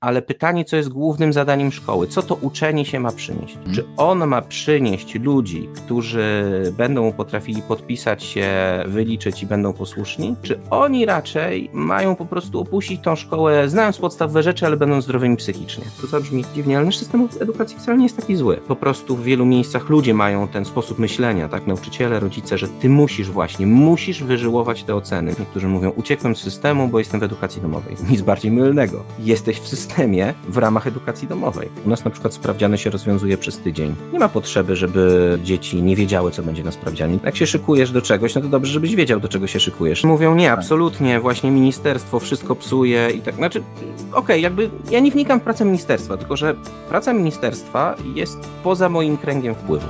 ale pytanie, co jest głównym zadaniem szkoły? Co to uczenie się ma przynieść? Hmm. Czy on ma przynieść ludzi, którzy będą potrafili podpisać się, wyliczyć i będą posłuszni? Czy oni raczej mają po prostu opuścić tą szkołę, znając podstawowe rzeczy, ale będą zdrowymi psychicznie? To zabrzmi dziwnie, ale nasz system edukacji wcale nie jest taki zły. Po prostu w wielu miejscach ludzie mają ten sposób myślenia, tak? Nauczyciele, rodzice, że ty musisz właśnie, musisz wyżyłować te oceny. Niektórzy mówią, uciekłem z systemu, bo jestem w edukacji domowej. Nic bardziej mylnego. Jesteś w systemie systemie w ramach edukacji domowej. U nas na przykład sprawdziany się rozwiązuje przez tydzień. Nie ma potrzeby, żeby dzieci nie wiedziały, co będzie na sprawdzianie. Jak się szykujesz do czegoś, no to dobrze, żebyś wiedział, do czego się szykujesz. Mówią, nie, tak. absolutnie, właśnie ministerstwo wszystko psuje i tak. Znaczy, okej, okay, jakby ja nie wnikam w pracę ministerstwa, tylko że praca ministerstwa jest poza moim kręgiem wpływu.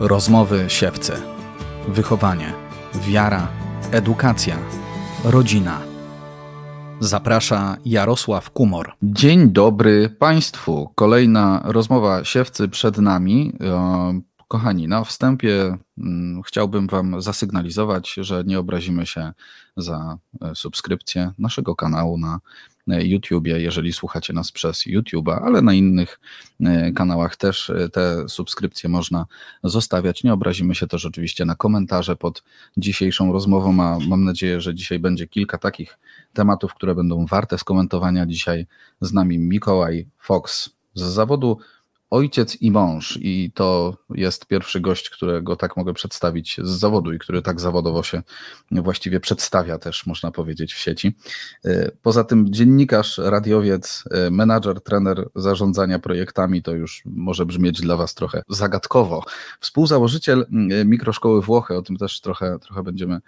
Rozmowy siewcy, wychowanie, wiara, edukacja, rodzina – Zaprasza Jarosław Kumor. Dzień dobry Państwu. Kolejna rozmowa siewcy przed nami. E, kochani, na wstępie mm, chciałbym Wam zasygnalizować, że nie obrazimy się za e, subskrypcję naszego kanału na YouTubie, jeżeli słuchacie nas przez YouTube'a, ale na innych e, kanałach też e, te subskrypcje można zostawiać. Nie obrazimy się też oczywiście na komentarze pod dzisiejszą rozmową, a mam nadzieję, że dzisiaj będzie kilka takich tematów, które będą warte skomentowania. Dzisiaj z nami Mikołaj Fox z zawodu ojciec i mąż, i to jest pierwszy gość, którego tak mogę przedstawić z zawodu i który tak zawodowo się właściwie przedstawia też, można powiedzieć, w sieci. E, poza tym dziennikarz, radiowiec, e, menadżer, trener zarządzania projektami, to już może brzmieć dla Was trochę zagadkowo. Współzałożyciel e, Mikroszkoły Włochy, o tym też trochę, trochę będziemy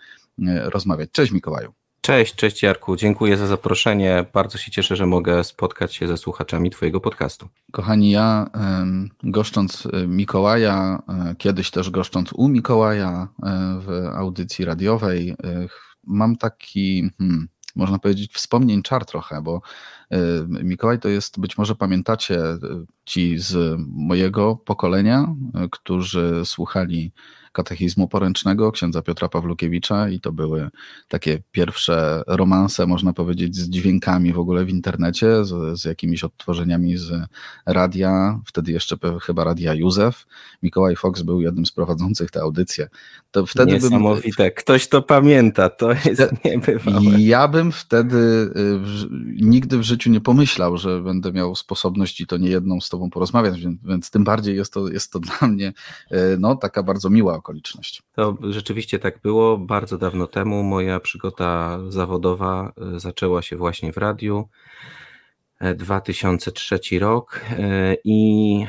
rozmawiać. Cześć Mikołaju. Cześć, cześć Jarku, dziękuję za zaproszenie. Bardzo się cieszę, że mogę spotkać się ze słuchaczami Twojego podcastu. Kochani, ja goszcząc e, Mikołaja, e, kiedyś też goszcząc u Mikołaja e, w audycji radiowej, mam taki, hmm, można powiedzieć, wspomnień czar trochę, bo Mikołaj to jest, być może pamiętacie ci z mojego pokolenia, którzy słuchali katechizmu poręcznego księdza Piotra Pawlukiewicza i to były takie pierwsze romanse, można powiedzieć, z dźwiękami w ogóle w internecie, z, z jakimiś odtworzeniami z radia, wtedy jeszcze chyba radia Józef. Mikołaj Fox był jednym z prowadzących tę audycję. To wtedy Niesamowite, bym, ktoś to pamięta, to jest niebywałe. Ja bym wtedy y, w, nigdy w życiu nie pomyślał, że będę miał sposobność i to nie jedną z tobą porozmawiać, więc, więc tym bardziej jest to, jest to dla mnie y, no, taka bardzo miła okoliczność. To rzeczywiście tak było. Bardzo dawno temu moja przygoda zawodowa e, zaczęła się właśnie w radiu. 2003 e, rok e, i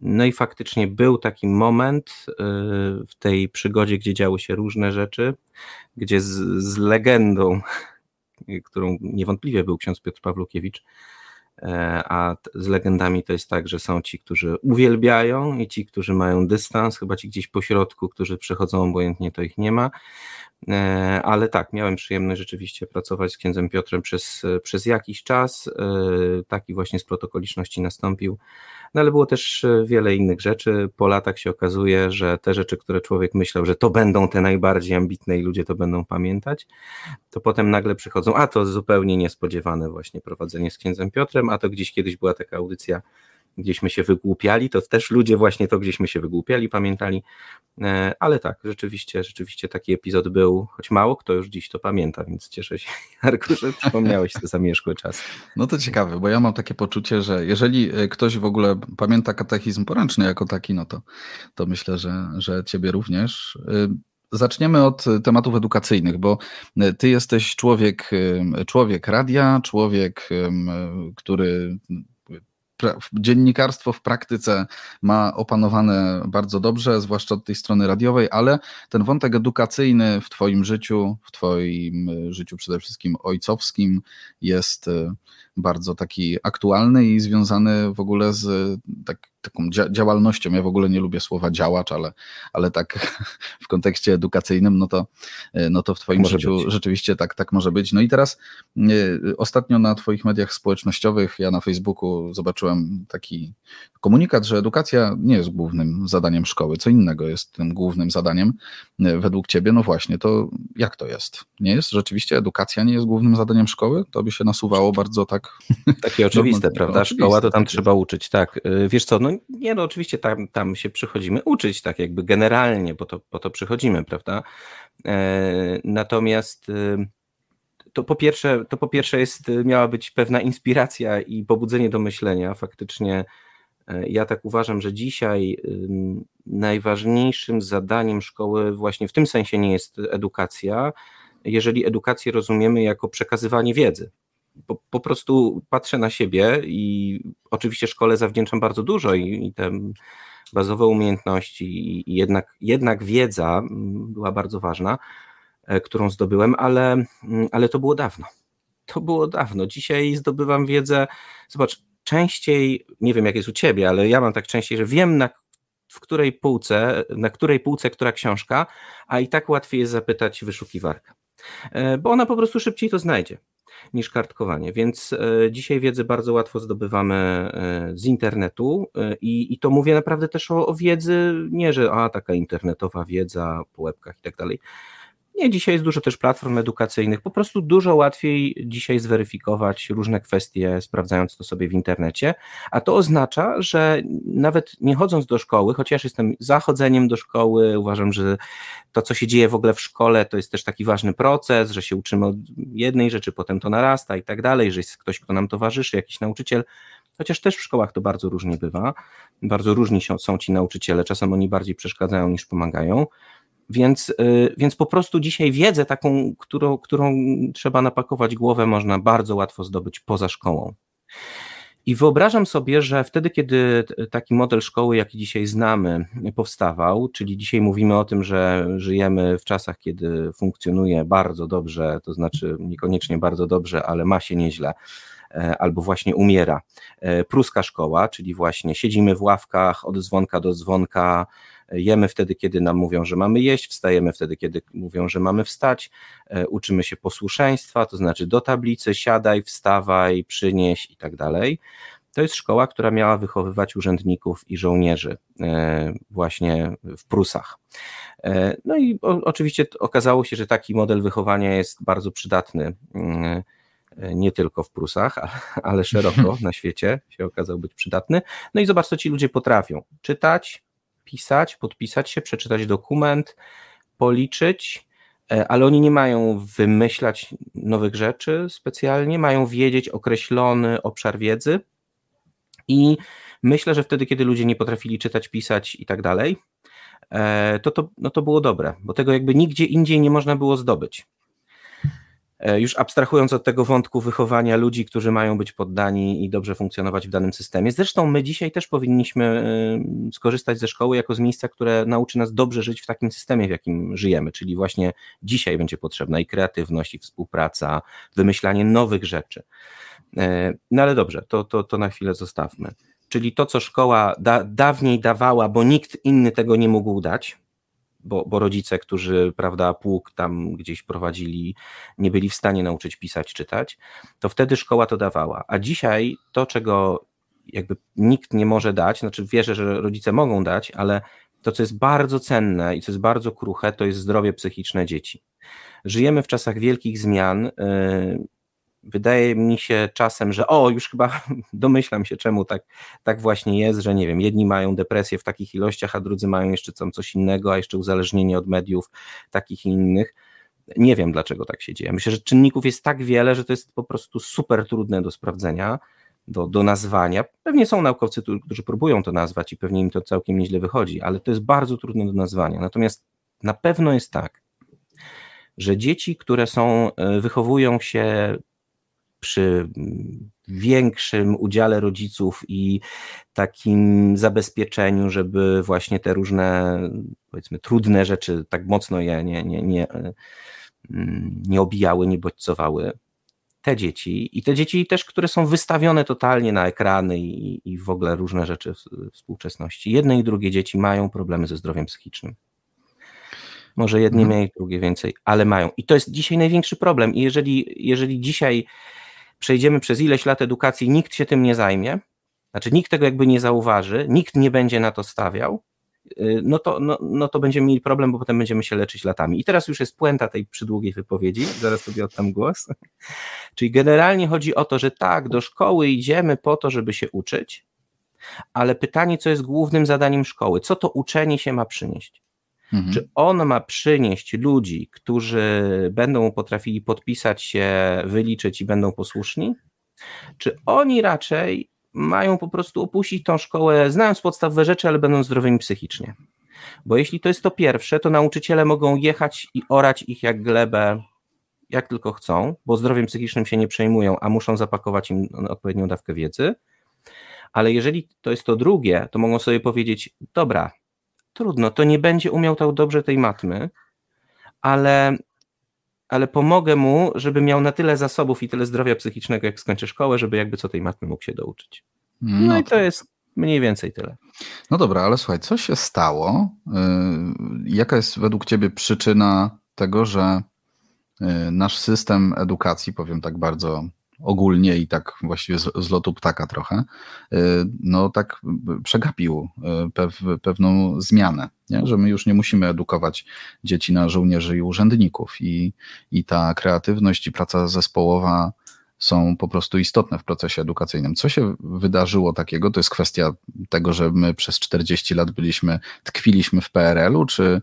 no i faktycznie był taki moment w tej przygodzie, gdzie działy się różne rzeczy, gdzie z, z legendą, którą niewątpliwie był ksiądz Piotr Pawlukiewicz, a z legendami to jest tak, że są ci, którzy uwielbiają i ci, którzy mają dystans, chyba ci gdzieś po środku, którzy przechodzą obojętnie, to ich nie ma. E, ale tak, miałem przyjemność rzeczywiście pracować z księdzem Piotrem przez, przez jakiś czas. E, taki właśnie splot okoliczności nastąpił. No ale było też wiele innych rzeczy. Po latach się okazuje, że te rzeczy, które człowiek myślał, że to będą te najbardziej ambitne i ludzie to będą pamiętać, to potem nagle przychodzą, a to zupełnie niespodziewane właśnie prowadzenie z księdzem Piotrem, a to gdzieś kiedyś była taka audycja gdzieśmy się wygłupiali, to też ludzie właśnie to gdzieśmy się wygłupiali, pamiętali, e, ale tak, rzeczywiście, rzeczywiście taki epizod był, choć mało kto już dziś to pamięta, więc cieszę się, Jarku, że przypomniałeś te zamierzchłe czasy. No to ciekawe, bo ja mam takie poczucie, że jeżeli e, ktoś w ogóle pamięta katechizm poręczny jako taki, no to, to myślę, że, że ciebie również. E, zaczniemy od tematów edukacyjnych, bo ty jesteś człowiek, człowiek radia, człowiek, który dziennikarstwo w praktyce ma opanowane bardzo dobrze, zwłaszcza od tej strony radiowej, ale ten wątek edukacyjny w Twoim życiu, w Twoim e, życiu przede wszystkim ojcowskim jest e, bardzo taki aktualny i związany w ogóle z tak, taką działalnością. Ja w ogóle nie lubię słowa działacz, ale, ale tak w kontekście edukacyjnym, no to, no to w Twoim może życiu być. rzeczywiście tak, tak może być. No i teraz ostatnio na Twoich mediach społecznościowych, ja na Facebooku zobaczyłem taki komunikat, że edukacja nie jest głównym zadaniem szkoły, co innego jest tym głównym zadaniem według Ciebie. No właśnie, to jak to jest? Nie jest? Rzeczywiście edukacja nie jest głównym zadaniem szkoły? To by się nasuwało bardzo tak... Takie oczywiste, no, prawda? Oczywiste, Szkoła to tam trzeba uczyć, tak. Y, wiesz co, no nie no oczywiście tam, tam się przychodzimy uczyć, tak jakby generalnie, bo to, po to przychodzimy, prawda? E, natomiast y, to po pierwsze, to po pierwsze jest, miała być pewna inspiracja i pobudzenie do myślenia. Faktycznie e, ja tak uważam, że dzisiaj najważniejszym zadaniem szkoły właśnie w tym sensie nie jest edukacja, jeżeli edukację rozumiemy jako przekazywanie wiedzy. Po, po prostu patrzę na siebie i oczywiście szkole zawdzięczam bardzo dużo i, i te bazowe umiejętności i jednak, jednak wiedza mm, była bardzo ważna, e, którą zdobyłem, ale, mm, ale to było dawno. To było dawno. Dzisiaj zdobywam wiedzę. Zobacz, częściej, nie wiem jak jest u ciebie, ale ja mam tak częściej, że wiem na w której półce, na której półce która książka, a i tak łatwiej jest zapytać wyszukiwarkę. E, bo ona po prostu szybciej to znajdzie niż kartkowanie. Więc e, dzisiaj wiedzę bardzo łatwo zdobywamy e, z internetu i, i to mówię naprawdę też o, o wiedzy, nie że a taka internetowa wiedza po łebkach i tak dalej, nie, dzisiaj jest dużo też platform edukacyjnych. Po prostu dużo łatwiej dzisiaj zweryfikować różne kwestie, sprawdzając to sobie w internecie. A to oznacza, że nawet nie chodząc do szkoły, chociaż jestem zachodzeniem do szkoły, uważam, że to, co się dzieje w ogóle w szkole, to jest też taki ważny proces, że się uczymy od jednej rzeczy, potem to narasta i tak dalej, że jest ktoś, kto nam towarzyszy, jakiś nauczyciel. Chociaż też w szkołach to bardzo różnie bywa. Bardzo różni są ci nauczyciele, czasem oni bardziej przeszkadzają niż pomagają. Więc, y, więc po prostu dzisiaj wiedzę taką, którą, którą trzeba napakować głowę, można bardzo łatwo zdobyć poza szkołą. I wyobrażam sobie, że wtedy, kiedy taki model szkoły, jaki dzisiaj znamy, powstawał, czyli dzisiaj mówimy o tym, że żyjemy w czasach, kiedy funkcjonuje bardzo dobrze, to znaczy niekoniecznie bardzo dobrze, ale ma się nieźle, e, albo właśnie umiera. E, pruska szkoła, czyli właśnie siedzimy w ławkach od dzwonka do dzwonka, Jemy wtedy, kiedy nam mówią, że mamy jeść, wstajemy wtedy, kiedy mówią, że mamy wstać, e, uczymy się posłuszeństwa, to znaczy do tablicy, siadaj, wstawaj, przynieś i tak dalej. To jest szkoła, która miała wychowywać urzędników i żołnierzy e, właśnie w Prusach. E, no i oczywiście okazało się, że taki model wychowania jest bardzo przydatny nie tylko w Prusach, ale szeroko na świecie się okazał być przydatny. No i zobacz, co ci ludzie potrafią. Czytać, pisać, podpisać się, przeczytać dokument, policzyć, e, ale oni nie mają wymyślać nowych rzeczy specjalnie, mają wiedzieć określony obszar wiedzy i myślę, że wtedy, kiedy ludzie nie potrafili czytać, pisać i tak dalej, e, to, to, no to było dobre, bo tego jakby nigdzie indziej nie można było zdobyć. E, już abstrahując od tego wątku wychowania ludzi, którzy mają być poddani i dobrze funkcjonować w danym systemie. Zresztą my dzisiaj też powinniśmy e, skorzystać ze szkoły jako z miejsca, które nauczy nas dobrze żyć w takim systemie, w jakim żyjemy, czyli właśnie dzisiaj będzie potrzebna i kreatywność, i współpraca, wymyślanie nowych rzeczy. E, no ale dobrze, to, to, to na chwilę zostawmy. Czyli to, co szkoła da, dawniej dawała, bo nikt inny tego nie mógł dać, bo, bo rodzice, którzy, prawda, pług tam gdzieś prowadzili, nie byli w stanie nauczyć pisać, czytać, to wtedy szkoła to dawała. A dzisiaj to, czego jakby nikt nie może dać, znaczy wierzę, że rodzice mogą dać, ale to, co jest bardzo cenne i co jest bardzo kruche, to jest zdrowie psychiczne dzieci. Żyjemy w czasach wielkich zmian. Yy, wydaje mi się czasem, że o, już chyba domyślam się, czemu tak, tak właśnie jest, że nie wiem, jedni mają depresję w takich ilościach, a drudzy mają jeszcze coś innego, a jeszcze uzależnienie od mediów takich i innych. Nie wiem, dlaczego tak się dzieje. Myślę, że czynników jest tak wiele, że to jest po prostu super trudne do sprawdzenia, do, do nazwania. Pewnie są naukowcy, którzy próbują to nazwać i pewnie im to całkiem nieźle wychodzi, ale to jest bardzo trudne do nazwania. Natomiast na pewno jest tak, że dzieci, które są, e, wychowują się przy większym udziale rodziców i takim zabezpieczeniu, żeby właśnie te różne, powiedzmy, trudne rzeczy tak mocno je nie, nie, nie, nie obijały, nie bodźcowały. te dzieci i te dzieci też, które są wystawione totalnie na ekrany i, i w ogóle różne rzeczy w, współczesności. Jedne i drugie dzieci mają problemy ze zdrowiem psychicznym. Może jedni mhm. mniej, drugie więcej, ale mają. I to jest dzisiaj największy problem. I jeżeli, jeżeli dzisiaj przejdziemy przez ileś lat edukacji, nikt się tym nie zajmie, znaczy nikt tego jakby nie zauważy, nikt nie będzie na to stawiał, y, no to, no, no to będziemy mieli problem, bo potem będziemy się leczyć latami. I teraz już jest puenta tej przydługiej wypowiedzi, zaraz sobie oddam głos. Czyli generalnie chodzi o to, że tak, do szkoły idziemy po to, żeby się uczyć, ale pytanie, co jest głównym zadaniem szkoły? Co to uczenie się ma przynieść? Mhm. Czy on ma przynieść ludzi, którzy będą potrafili podpisać się, wyliczyć i będą posłuszni? Czy oni raczej mają po prostu opuścić tą szkołę, znając podstawowe rzeczy, ale będą zdrowymi psychicznie? Bo jeśli to jest to pierwsze, to nauczyciele mogą jechać i orać ich jak glebę, jak tylko chcą, bo zdrowiem psychicznym się nie przejmują, a muszą zapakować im odpowiednią dawkę wiedzy. Ale jeżeli to jest to drugie, to mogą sobie powiedzieć: Dobra, trudno, to nie będzie umiał tak dobrze tej matmy, ale, ale pomogę mu, żeby miał na tyle zasobów i tyle zdrowia psychicznego, jak skończy szkołę, żeby jakby co tej matmy mógł się douczyć. No, no i to jest mniej więcej tyle. No dobra, ale słuchaj, co się stało? Y, jaka jest według Ciebie przyczyna tego, że y, nasz system edukacji, powiem tak bardzo ogólnie i tak właściwie z, z lotu ptaka trochę, y, no tak przegapił y, pew, pewną zmianę, nie? że my już nie musimy edukować dzieci na żołnierzy i urzędników i, i ta kreatywność i praca zespołowa są po prostu istotne w procesie edukacyjnym. Co się wydarzyło takiego? To jest kwestia tego, że my przez 40 lat byliśmy, tkwiliśmy w PRL-u, czy,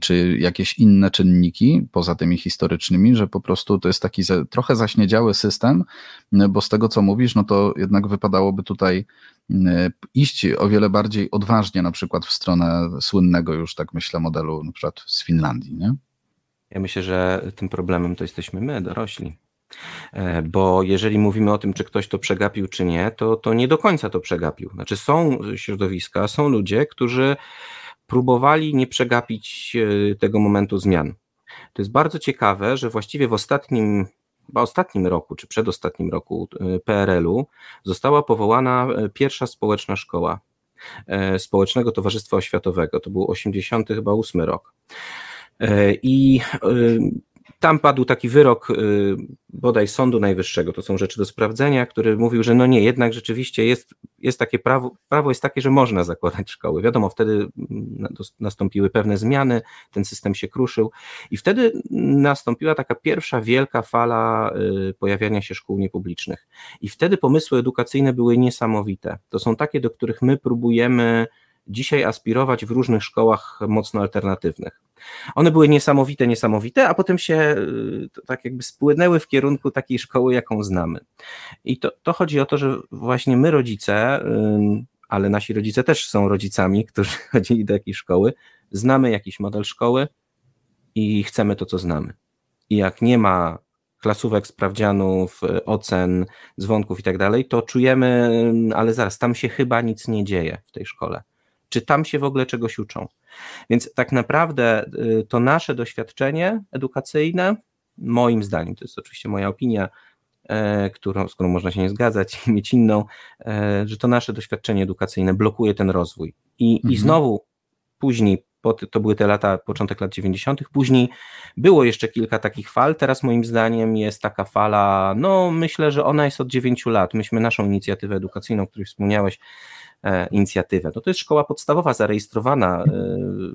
czy jakieś inne czynniki poza tymi historycznymi, że po prostu to jest taki trochę zaśniedziały system, bo z tego co mówisz, no to jednak wypadałoby tutaj iść o wiele bardziej odważnie, na przykład w stronę słynnego już, tak myślę, modelu na przykład z Finlandii, nie? Ja myślę, że tym problemem to jesteśmy my, dorośli. E, bo jeżeli mówimy o tym, czy ktoś to przegapił, czy nie, to, to nie do końca to przegapił. Znaczy, są środowiska, są ludzie, którzy próbowali nie przegapić e, tego momentu zmian. To jest bardzo ciekawe, że właściwie w ostatnim, chyba ostatnim roku, czy przedostatnim roku e, PRL-u została powołana pierwsza społeczna szkoła Społecznego Towarzystwa Oświatowego. To był 88 rok. I tam padł taki wyrok y, bodaj Sądu Najwyższego, to są rzeczy do sprawdzenia, który mówił, że no nie, jednak rzeczywiście jest, jest takie prawo, prawo jest takie, że można zakładać szkoły. Wiadomo, wtedy mm, nastąpiły pewne zmiany, ten system się kruszył i wtedy nastąpiła taka pierwsza wielka fala y, pojawiania się szkół niepublicznych. I wtedy pomysły edukacyjne były niesamowite. To są takie, do których my próbujemy dzisiaj aspirować w różnych szkołach mocno alternatywnych. One były niesamowite, niesamowite, a potem się y, tak jakby spłynęły w kierunku takiej szkoły, jaką znamy. I to, to chodzi o to, że właśnie my rodzice, ale nasi rodzice też są rodzicami, którzy chodzili do jakiejś szkoły, znamy jakiś model szkoły i chcemy to, co znamy. I jak nie ma klasówek, sprawdzianów, ocen, dzwonków i tak dalej, to czujemy, ale zaraz, tam się chyba nic nie dzieje w tej szkole czy tam się w ogóle czegoś uczą. Więc tak naprawdę y, to nasze doświadczenie edukacyjne, moim zdaniem, to jest oczywiście moja opinia, e, którą, z którą można się nie zgadzać i mieć inną, e, że to nasze doświadczenie edukacyjne blokuje ten rozwój. I, mhm. i znowu później to były te lata, początek lat 90. Później było jeszcze kilka takich fal. Teraz moim zdaniem jest taka fala, no myślę, że ona jest od 9 lat. Myśmy naszą inicjatywę edukacyjną, o której wspomniałeś, inicjatywę. No to jest szkoła podstawowa zarejestrowana, e,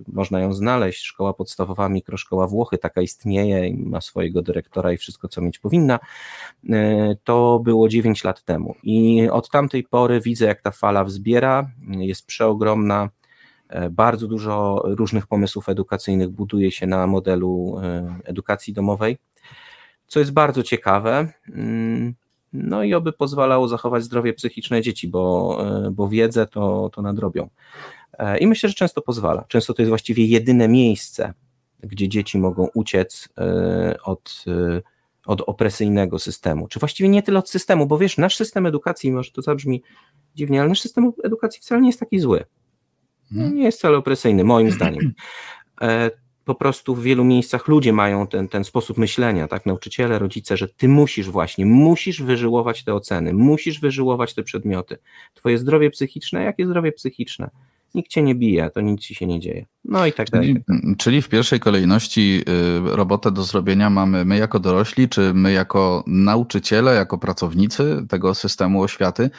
można ją znaleźć, szkoła podstawowa Mikroszkoła Włochy, taka istnieje i ma swojego dyrektora i wszystko, co mieć powinna. E, to było 9 lat temu i od tamtej pory widzę, jak ta fala wzbiera, jest przeogromna, bardzo dużo różnych pomysłów edukacyjnych buduje się na modelu edukacji domowej, co jest bardzo ciekawe. No i oby pozwalało zachować zdrowie psychiczne dzieci, bo, e, bo wiedzę to, to nadrobią. E, I myślę, że często pozwala. Często to jest właściwie jedyne miejsce, gdzie dzieci mogą uciec e, od, od opresyjnego systemu. Czy właściwie nie tyle od systemu, bo wiesz, nasz system edukacji, może to zabrzmi dziwnie, ale nasz system edukacji wcale nie jest taki zły. Hmm. Nie jest wcale opresyjny, moim zdaniem. Po prostu w wielu miejscach ludzie mają ten, ten sposób myślenia, tak, nauczyciele, rodzice, że ty musisz właśnie, musisz wyżyłować te oceny, musisz wyżyłować te przedmioty. Twoje zdrowie psychiczne, jakie zdrowie psychiczne? Nikt cię nie bije, to nic ci się nie dzieje. No i tak czyli, dalej. Czyli w pierwszej kolejności y, robotę do zrobienia mamy my jako dorośli, czy my jako nauczyciele, jako pracownicy tego systemu oświaty?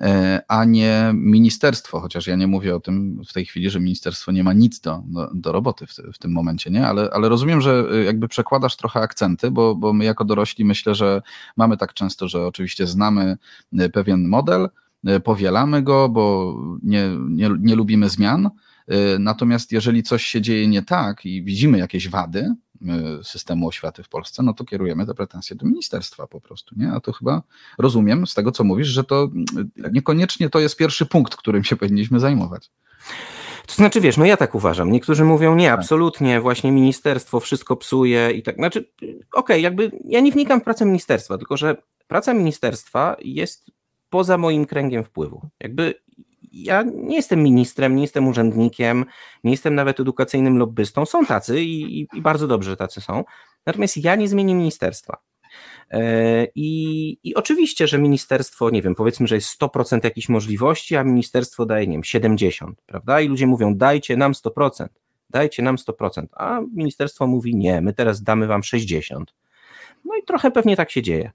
E, a nie ministerstwo, chociaż ja nie mówię o tym w tej chwili, że ministerstwo nie ma nic do, do, roboty w, w, tym momencie, nie? Ale, ale rozumiem, że y, jakby przekładasz trochę akcenty, bo, bo my jako dorośli myślę, że mamy tak często, że oczywiście znamy y, pewien model, y, powielamy go, bo nie, nie, nie lubimy zmian, Natomiast jeżeli coś się dzieje nie tak i widzimy jakieś wady, systemu oświaty w Polsce, no to kierujemy te pretensje do ministerstwa po prostu, nie? A to chyba rozumiem z tego, co mówisz, że to y, niekoniecznie to jest pierwszy punkt, którym się powinniśmy zajmować. To znaczy, wiesz, no ja tak uważam. Niektórzy mówią, nie, tak. absolutnie, właśnie ministerstwo wszystko psuje i tak. Znaczy, okej, okay, jakby ja nie wnikam w pracę ministerstwa, tylko że praca ministerstwa jest poza moim kręgiem wpływu. Jakby ja nie jestem ministrem, nie jestem urzędnikiem, nie jestem nawet edukacyjnym lobbystą. Są tacy i, i, bardzo dobrze, że tacy są. Natomiast ja nie zmienię ministerstwa. E, I, I oczywiście, że ministerstwo, nie wiem, powiedzmy, że jest 100% jakichś możliwości, a ministerstwo daje, nie wiem, 70%, prawda? I ludzie mówią, dajcie nam 100%, dajcie nam 100%, a ministerstwo mówi, nie, my teraz damy wam 60%. No i trochę pewnie tak się dzieje,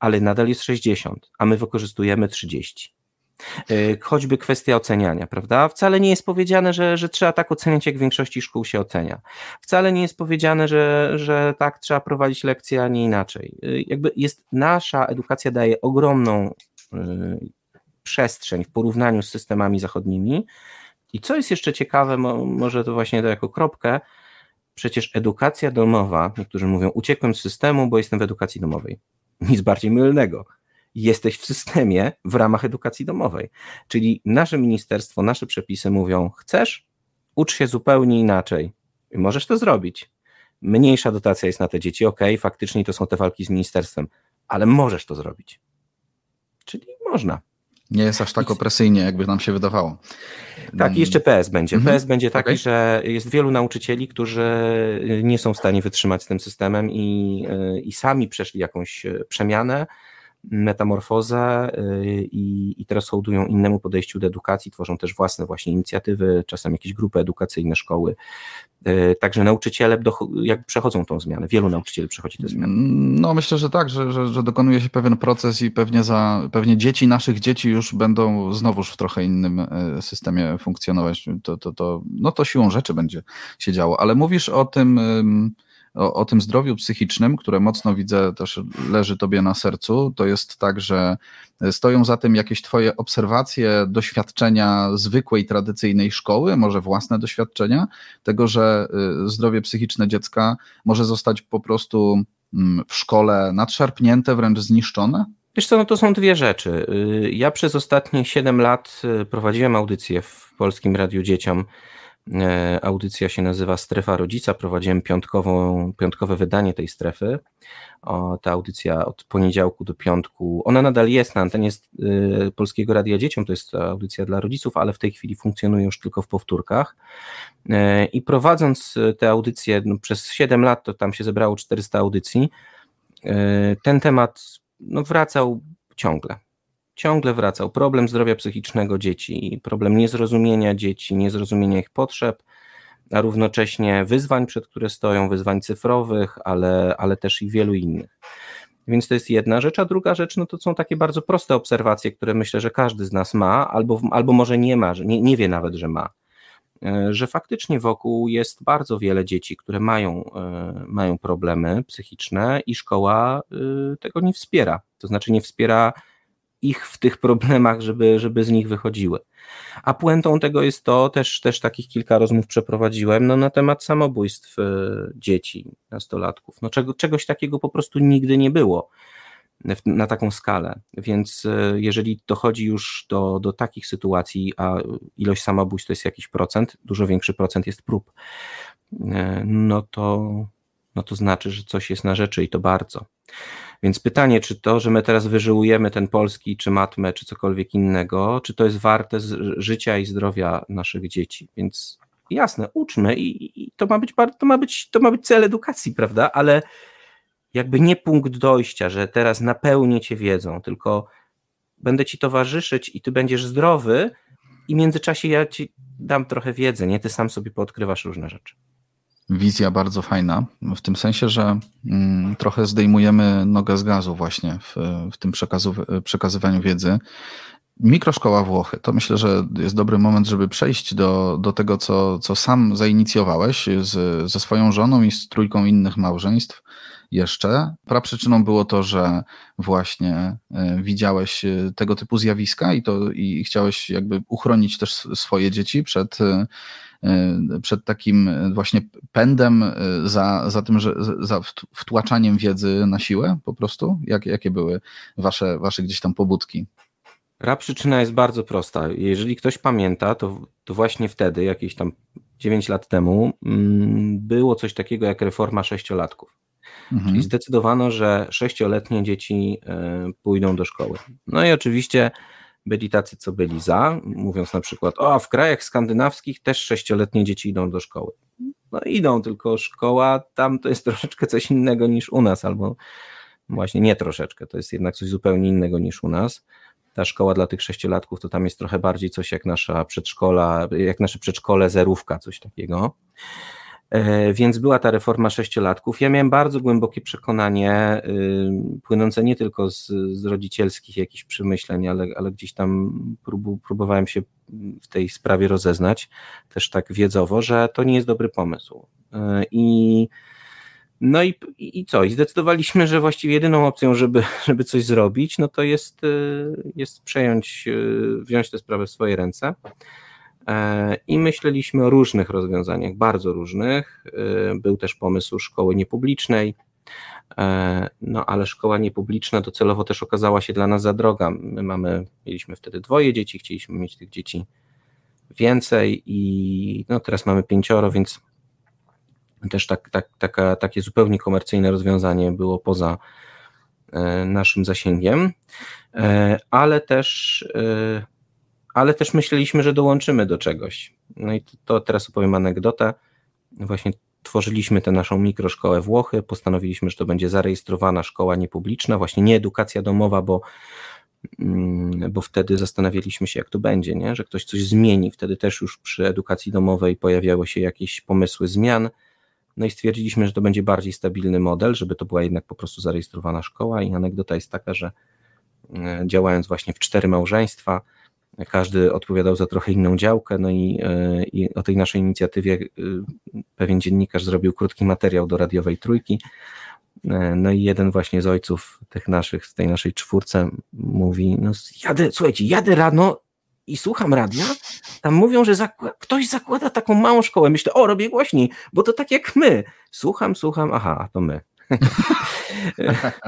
ale nadal jest 60, a my wykorzystujemy 30. Y, choćby kwestia oceniania, prawda? Wcale nie jest powiedziane, że, że trzeba tak oceniać, jak w większości szkół się ocenia. Wcale nie jest powiedziane, że, że tak trzeba prowadzić lekcje, a nie inaczej. Y, jakby jest, nasza edukacja daje ogromną y, przestrzeń w porównaniu z systemami zachodnimi. I co jest jeszcze ciekawe, może to właśnie to jako kropkę, przecież edukacja domowa, niektórzy mówią, uciekłem z systemu, bo jestem w edukacji domowej. Nic bardziej mylnego jesteś w systemie w ramach edukacji domowej. Czyli nasze ministerstwo, nasze przepisy mówią: chcesz, ucz się zupełnie inaczej. I możesz to zrobić. Mniejsza dotacja jest na te dzieci, ok, faktycznie to są te walki z ministerstwem, ale możesz to zrobić. Czyli można. Nie jest aż tak opresyjnie, jakby nam się wydawało. Tak, i jeszcze PS będzie. Mhm. PS będzie taki, okay. że jest wielu nauczycieli, którzy nie są w stanie wytrzymać z tym systemem i, i sami przeszli jakąś przemianę metamorfozę y, i, i teraz hołdują innemu podejściu do edukacji, tworzą też własne właśnie inicjatywy, czasem jakieś grupy edukacyjne, szkoły. Y, także nauczyciele do, jak przechodzą tą zmianę, wielu nauczycieli przechodzi tę zmianę. No myślę, że tak, że, że, że dokonuje się pewien proces i pewnie za pewnie dzieci naszych dzieci już będą znowuż w trochę innym e, systemie funkcjonować. To, to, to, no to siłą rzeczy będzie się działo. Ale mówisz o tym o, o, tym zdrowiu psychicznym, które mocno widzę też leży tobie na sercu, to jest tak, że stoją za tym jakieś twoje obserwacje, doświadczenia zwykłej, tradycyjnej szkoły, może własne doświadczenia tego, że y, zdrowie psychiczne dziecka może zostać po prostu mm, w szkole nadszarpnięte, wręcz zniszczone? Wiesz co, no to są dwie rzeczy. Y, ja przez ostatnie 7 lat y, prowadziłem audycję w Polskim Radiu Dzieciom audycja się nazywa Strefa Rodzica. Prowadziłem piątkową, piątkowe wydanie tej strefy. O, ta audycja od poniedziałku do piątku, ona nadal jest na antenie y, Polskiego Radia Dzieciom, to jest audycja dla rodziców, ale w tej chwili funkcjonuje już tylko w powtórkach. Y, I prowadząc te audycje no, przez 7 lat, to tam się zebrało 400 audycji, y, ten temat no, wracał ciągle ciągle wracał. Problem zdrowia psychicznego dzieci, problem niezrozumienia dzieci, niezrozumienia ich potrzeb, a równocześnie wyzwań, przed które stoją, wyzwań cyfrowych, ale, ale też i wielu innych. Więc to jest jedna rzecz, a druga rzecz, no to są takie bardzo proste obserwacje, które myślę, że każdy z nas ma, albo, albo może nie ma, nie, nie wie nawet, że ma. E, że faktycznie wokół jest bardzo wiele dzieci, które mają, e, mają problemy psychiczne i szkoła e, tego nie wspiera. To znaczy nie wspiera ich w tych problemach, żeby, żeby z nich wychodziły. A puentą tego jest to, też, też takich kilka rozmów przeprowadziłem, no, na temat samobójstw e, dzieci, nastolatków. No, czego, czegoś takiego po prostu nigdy nie było na taką skalę. Więc e, jeżeli dochodzi już do, do takich sytuacji, a ilość samobójstw to jest jakiś procent, dużo większy procent jest prób, e, no to, no to znaczy, że coś jest na rzeczy i to bardzo. Więc pytanie, czy to, że my teraz wyżyłujemy ten polski, czy matmę, czy cokolwiek innego, czy to jest warte życia i zdrowia naszych dzieci. Więc jasne, uczmy i, i to, ma być, to, ma być, to ma być cel edukacji, prawda? Ale jakby nie punkt dojścia, że teraz napełnię cię wiedzą, tylko będę ci towarzyszyć i ty będziesz zdrowy i w międzyczasie ja ci dam trochę wiedzy, nie? Ty sam sobie poodkrywasz różne rzeczy. Wizja bardzo fajna, w tym sensie, że mm, trochę zdejmujemy nogę z gazu właśnie w, w tym przekazu, przekazywaniu wiedzy. Mikroszkoła Włochy. To myślę, że jest dobry moment, żeby przejść do, do tego, co, co sam zainicjowałeś z, ze swoją żoną i z trójką innych małżeństw jeszcze. Praprzyczyną było to, że właśnie e, widziałeś e, tego typu zjawiska i, to, i chciałeś jakby uchronić też swoje dzieci przed, e, przed takim właśnie pędem za, za tym, że za wtłaczaniem wiedzy na siłę po prostu? Jak, jakie były wasze, wasze gdzieś tam pobudki? Praprzyczyna jest bardzo prosta. Jeżeli ktoś pamięta, to, to właśnie wtedy, jakieś tam 9 lat temu, mm, było coś takiego jak reforma sześciolatków. Mhm. Czyli zdecydowano, że sześcioletnie dzieci e, pójdą do szkoły. No i oczywiście byli tacy, co byli za, mówiąc na przykład, o, w krajach skandynawskich też sześcioletnie dzieci idą do szkoły. No idą, tylko szkoła tam to jest troszeczkę coś innego niż u nas, albo właśnie nie troszeczkę, to jest jednak coś zupełnie innego niż u nas. Ta szkoła dla tych sześciolatków to tam jest trochę bardziej coś jak nasza przedszkola, jak nasze przedszkole, zerówka, coś takiego. E, więc była ta reforma sześciolatków. Ja miałem bardzo głębokie przekonanie, y, płynące nie tylko z, z rodzicielskich jakichś przemyśleń, ale, ale gdzieś tam prób, próbowałem się w tej sprawie rozeznać, też tak wiedzowo, że to nie jest dobry pomysł. E, I no i, i co? I zdecydowaliśmy, że właściwie jedyną opcją, żeby, żeby coś zrobić, no to jest, y, jest przejąć, y, wziąć tę sprawę w swoje ręce. E, I myśleliśmy o różnych rozwiązaniach, bardzo różnych. E, był też pomysł szkoły niepublicznej, e, no ale szkoła niepubliczna docelowo też okazała się dla nas za droga. My mamy, mieliśmy wtedy dwoje dzieci, chcieliśmy mieć tych dzieci więcej i no teraz mamy pięcioro, więc też tak, tak, taka, takie zupełnie komercyjne rozwiązanie było poza naszym zasięgiem, ale też ale też myśleliśmy, że dołączymy do czegoś. No i to, to teraz opowiem anegdotę. Właśnie tworzyliśmy tę naszą mikroszkołę Włochy, postanowiliśmy, że to będzie zarejestrowana szkoła niepubliczna, właśnie nie edukacja domowa, bo, mm, bo wtedy zastanawialiśmy się, jak to będzie, nie? że ktoś coś zmieni. Wtedy też już przy edukacji domowej pojawiały się jakieś pomysły zmian. No i stwierdziliśmy, że to będzie bardziej stabilny model, żeby to była jednak po prostu zarejestrowana szkoła. I anegdota jest taka, że e, działając właśnie w cztery małżeństwa, każdy odpowiadał za trochę inną działkę, no i, e, i o tej naszej inicjatywie e, pewien dziennikarz zrobił krótki materiał do radiowej trójki. E, no i jeden właśnie z ojców tych naszych, z tej naszej czwórce mówi, no jadę, słuchajcie, jadę rano i słucham radia, tam mówią, że ktoś zakłada taką małą szkołę. Myślę, o, robię głośniej, bo to tak jak my. Słucham, słucham, aha, to my.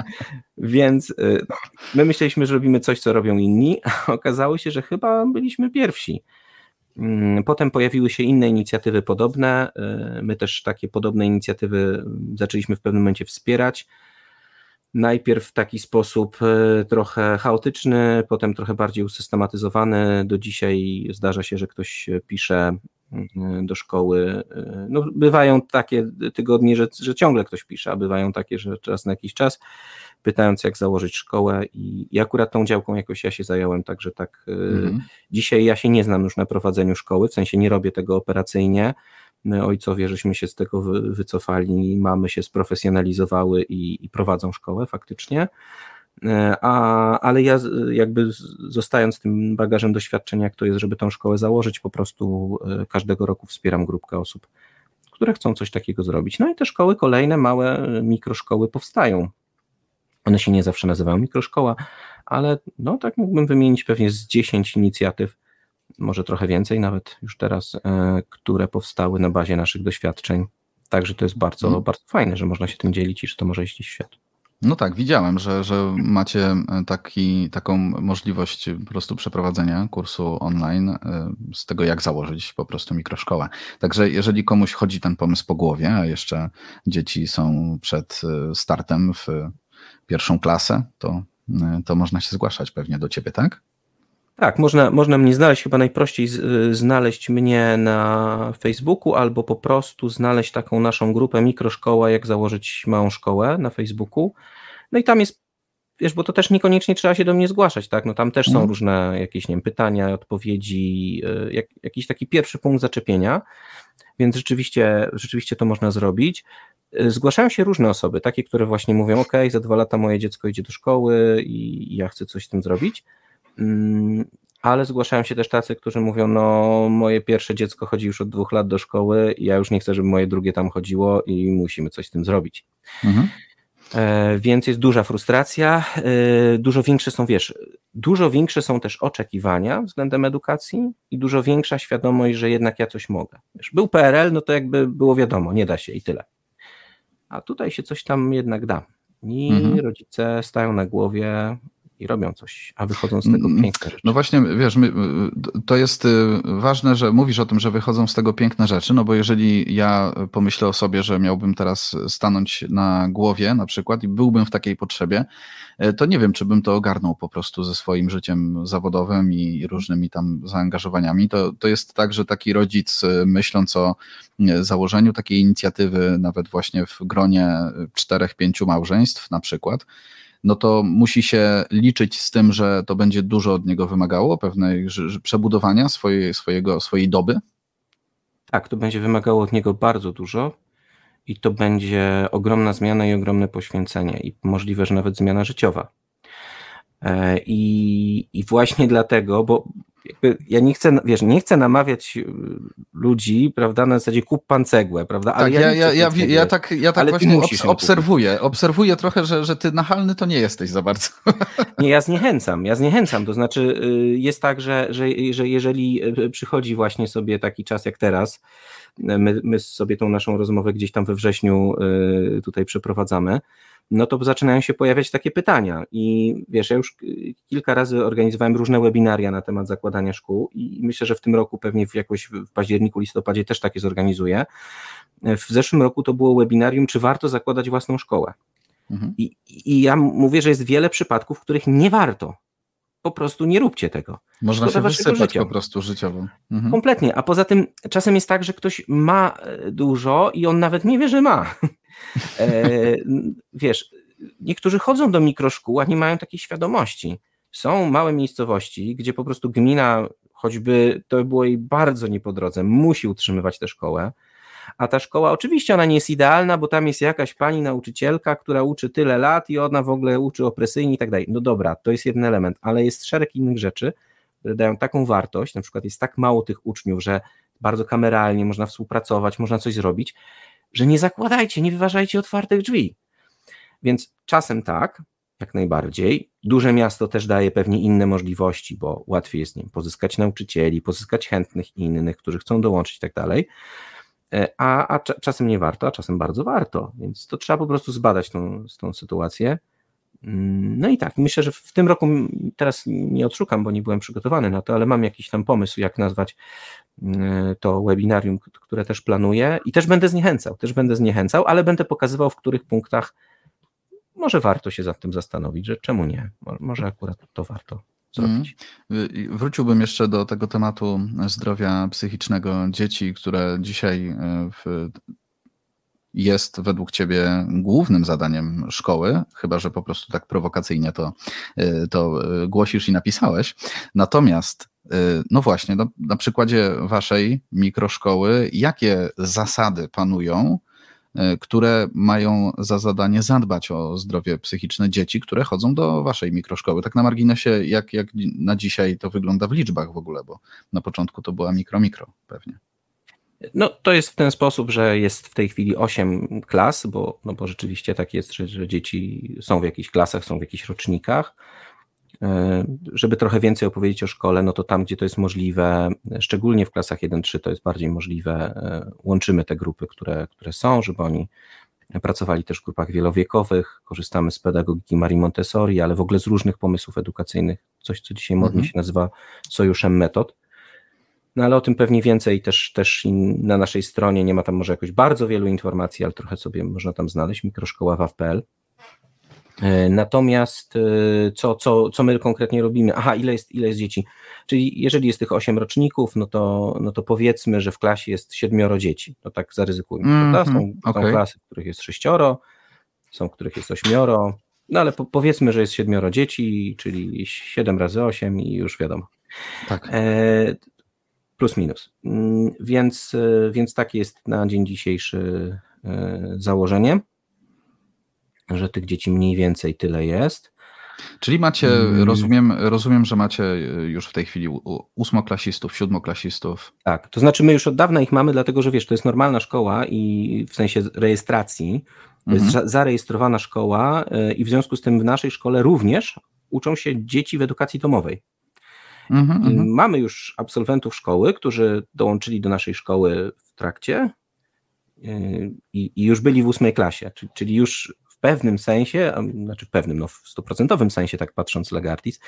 Więc y, my myśleliśmy, że robimy coś, co robią inni, a okazało się, że chyba byliśmy pierwsi. Mm, potem pojawiły się inne inicjatywy podobne. Y, my też takie podobne inicjatywy zaczęliśmy w pewnym momencie wspierać. Najpierw w taki sposób y, trochę chaotyczny, potem trochę bardziej usystematyzowany. Do dzisiaj zdarza się, że ktoś pisze do szkoły. Y, no, bywają takie tygodnie, że, że ciągle ktoś pisze, a bywają takie, że czas na jakiś czas, pytając jak założyć szkołę i, i akurat tą działką jakoś ja się zająłem, także tak y, mhm. dzisiaj ja się nie znam już na prowadzeniu szkoły, w sensie nie robię tego operacyjnie, My ojcowie żeśmy się z tego wycofali, mamy się sprofesjonalizowały i, i prowadzą szkołę faktycznie. E, a, ale ja jakby zostając tym bagażem doświadczenia, jak to jest, żeby tą szkołę założyć, po prostu e, każdego roku wspieram grupkę osób, które chcą coś takiego zrobić. No i te szkoły kolejne, małe e, mikroszkoły powstają. One się nie zawsze nazywają mikroszkoła, ale no tak mógłbym wymienić pewnie z 10 inicjatyw, może trochę więcej nawet już teraz, które powstały na bazie naszych doświadczeń. Także to jest bardzo, hmm. bardzo fajne, że można się tym dzielić i że to może iść w świat. No tak, widziałem, że, że macie taki, taką możliwość po prostu przeprowadzenia kursu online e, z tego, jak założyć po prostu mikroszkołę. Także jeżeli komuś chodzi ten pomysł po głowie, a jeszcze dzieci są przed e, startem w pierwszą klasę, to, e, to można się zgłaszać pewnie do ciebie, tak? Tak, można, można mnie znaleźć, chyba najprościej z, znaleźć mnie na Facebooku albo po prostu znaleźć taką naszą grupę Mikroszkoła, jak założyć małą szkołę na Facebooku. No i tam jest, wiesz, bo to też niekoniecznie trzeba się do mnie zgłaszać, tak? No tam też są Mhm. różne jakieś, nie wiem, pytania, odpowiedzi, y, jak, jakiś taki pierwszy punkt zaczepienia, więc rzeczywiście, rzeczywiście to można zrobić. Y, Zgłaszają się różne osoby, takie, które właśnie mówią, ok, za dwa lata moje dziecko idzie do szkoły i ja chcę coś z tym zrobić. Mm, ale zgłaszają się też tacy, którzy mówią, no moje pierwsze dziecko chodzi już od dwóch lat do szkoły i ja już nie chcę, żeby moje drugie tam chodziło i musimy coś z tym zrobić. Mhm. E, Więc jest duża frustracja, e, dużo większe są, wiesz, dużo większe są też oczekiwania względem edukacji i dużo większa świadomość, że jednak ja coś mogę. Wiesz, był PRL, no to jakby było wiadomo, nie da się i tyle. A tutaj się coś tam jednak da. I Mhm. rodzice stają na głowie i robią coś, a wychodzą z tego Mm, piękne rzeczy. No właśnie, wiesz, my, to jest y, ważne, że mówisz o tym, że wychodzą z tego piękne rzeczy, no bo jeżeli ja pomyślę o sobie, że miałbym teraz stanąć na głowie na przykład i byłbym w takiej potrzebie, y, to nie wiem, czy bym to ogarnął po prostu ze swoim życiem zawodowym i różnymi tam zaangażowaniami. To, to jest tak, że taki rodzic y, myśląc o założeniu takiej inicjatywy, nawet właśnie w gronie czterech, pięciu małżeństw na przykład, no to musi się liczyć z tym, że to będzie dużo od niego wymagało, pewnej przebudowania swojej, swojego, swojej doby. Tak, to będzie wymagało od niego bardzo dużo i to będzie ogromna zmiana i ogromne poświęcenie i możliwe, że nawet zmiana życiowa. E, I, i właśnie dlatego, bo jakby ja nie chcę, wiesz, nie chcę namawiać y, ludzi, prawda, na zasadzie kup pan cegłę, prawda, ale tak, ja, ja, ja, ja, tak, ja tak właśnie obs- obserwuję, obserwuję trochę, że, że ty nachalny to nie jesteś za bardzo. Nie, ja zniechęcam, ja zniechęcam. To znaczy, y, jest tak, że, że, że jeżeli y, przychodzi właśnie sobie taki czas jak teraz, my, my sobie tą naszą rozmowę gdzieś tam we wrześniu tutaj przeprowadzamy, no to zaczynają się pojawiać takie pytania. I wiesz, ja już kilka razy organizowałem różne webinaria na temat zakładania szkół i myślę, że w tym roku pewnie w jakoś w październiku, listopadzie też takie zorganizuję. W zeszłym roku to było webinarium, czy warto zakładać własną szkołę. Mhm. I, I ja mówię, że jest wiele przypadków, w których nie warto. Po prostu nie róbcie tego. Można Szkoda się wysypać życia. po prostu życiowo. Mhm. Kompletnie. A poza tym czasem jest tak, że ktoś ma dużo i on nawet nie wie, że ma. E, wiesz, niektórzy chodzą do mikroszkół, a nie mają takiej świadomości. Są małe miejscowości, gdzie po prostu gmina, choćby to było jej bardzo nie po drodze, musi utrzymywać tę szkołę. A ta szkoła, oczywiście ona nie jest idealna, bo tam jest jakaś pani nauczycielka, która uczy tyle lat i ona w ogóle uczy opresyjnie i tak dalej. No dobra, to jest jeden element, ale jest szereg innych rzeczy, które dają taką wartość, na przykład jest tak mało tych uczniów, że bardzo kameralnie można współpracować, można coś zrobić, że nie zakładajcie, nie wyważajcie otwartych drzwi. Więc czasem tak, jak najbardziej. Duże miasto też daje pewnie inne możliwości, bo łatwiej jest wiem, pozyskać nauczycieli, pozyskać chętnych innych, którzy chcą dołączyć i tak dalej. E, A, a cza- czasem nie warto, a czasem bardzo warto, więc to trzeba po prostu zbadać tą, tą sytuację. Mm, No i tak, myślę, że w tym roku teraz nie odszukam, bo nie byłem przygotowany na to, ale mam jakiś tam pomysł, jak nazwać mm, to webinarium, które też planuję i też będę zniechęcał, też będę zniechęcał, ale będę pokazywał, w których punktach może warto się nad tym zastanowić, że czemu nie, Mo- może akurat to warto zrobić. Y, Wróciłbym jeszcze do tego tematu zdrowia psychicznego dzieci, które dzisiaj y, w, jest według Ciebie głównym zadaniem szkoły, chyba że po prostu tak prowokacyjnie to, y, to y, głosisz i napisałeś. Natomiast, y, no właśnie, no, na przykładzie Waszej mikroszkoły, jakie zasady panują, które mają za zadanie zadbać o zdrowie psychiczne dzieci, które chodzą do Waszej mikroszkoły? Tak na marginesie, jak, jak na dzisiaj to wygląda w liczbach w ogóle, bo na początku to była mikro-mikro pewnie. No to jest w ten sposób, że jest w tej chwili 8 klas, bo, no bo rzeczywiście tak jest, że, że dzieci są w jakichś klasach, są w jakichś rocznikach. E, Żeby trochę więcej opowiedzieć o szkole, no to tam, gdzie to jest możliwe, szczególnie w klasach 1-3 to jest bardziej możliwe, e, łączymy te grupy, które, które są, żeby oni pracowali też w grupach wielowiekowych, korzystamy z pedagogiki Marii Montessori, ale w ogóle z różnych pomysłów edukacyjnych, coś co dzisiaj modnie Mhm. się nazywa sojuszem metod. No ale o tym pewnie więcej też, też na naszej stronie. Nie ma tam może jakoś bardzo wielu informacji, ale trochę sobie można tam znaleźć. Mikroszkoła.waw.pl Natomiast co, co, co my konkretnie robimy? Aha, ile jest, ile jest dzieci? Czyli jeżeli jest tych 8 roczników, no to, no to powiedzmy, że w klasie jest siedmioro dzieci. No tak zaryzykujmy. Mm -hmm, są, okay. są klasy, w których jest sześcioro, są, w których jest ośmioro, no ale po, powiedzmy, że jest siedmioro dzieci, czyli 7 razy 8 i już wiadomo. Tak. E, plus minus. Mm, więc, e, więc takie jest na dzień dzisiejszy e, założenie, że tych dzieci mniej więcej tyle jest. Czyli macie, mm. rozumiem, rozumiem, że macie już w tej chwili ósmoklasistów, siódmoklasistów. Tak, to znaczy my już od dawna ich mamy, dlatego że wiesz, to jest normalna szkoła i w sensie rejestracji, to jest mhm. zarejestrowana szkoła i w związku z tym w naszej szkole również uczą się dzieci w edukacji domowej. Mhm, mhm. mamy już absolwentów szkoły, którzy dołączyli do naszej szkoły w trakcie e, i, i już byli w ósmej klasie, czyli, czyli już w pewnym sensie, znaczy w pewnym, no w stuprocentowym sensie, tak patrząc Legartis,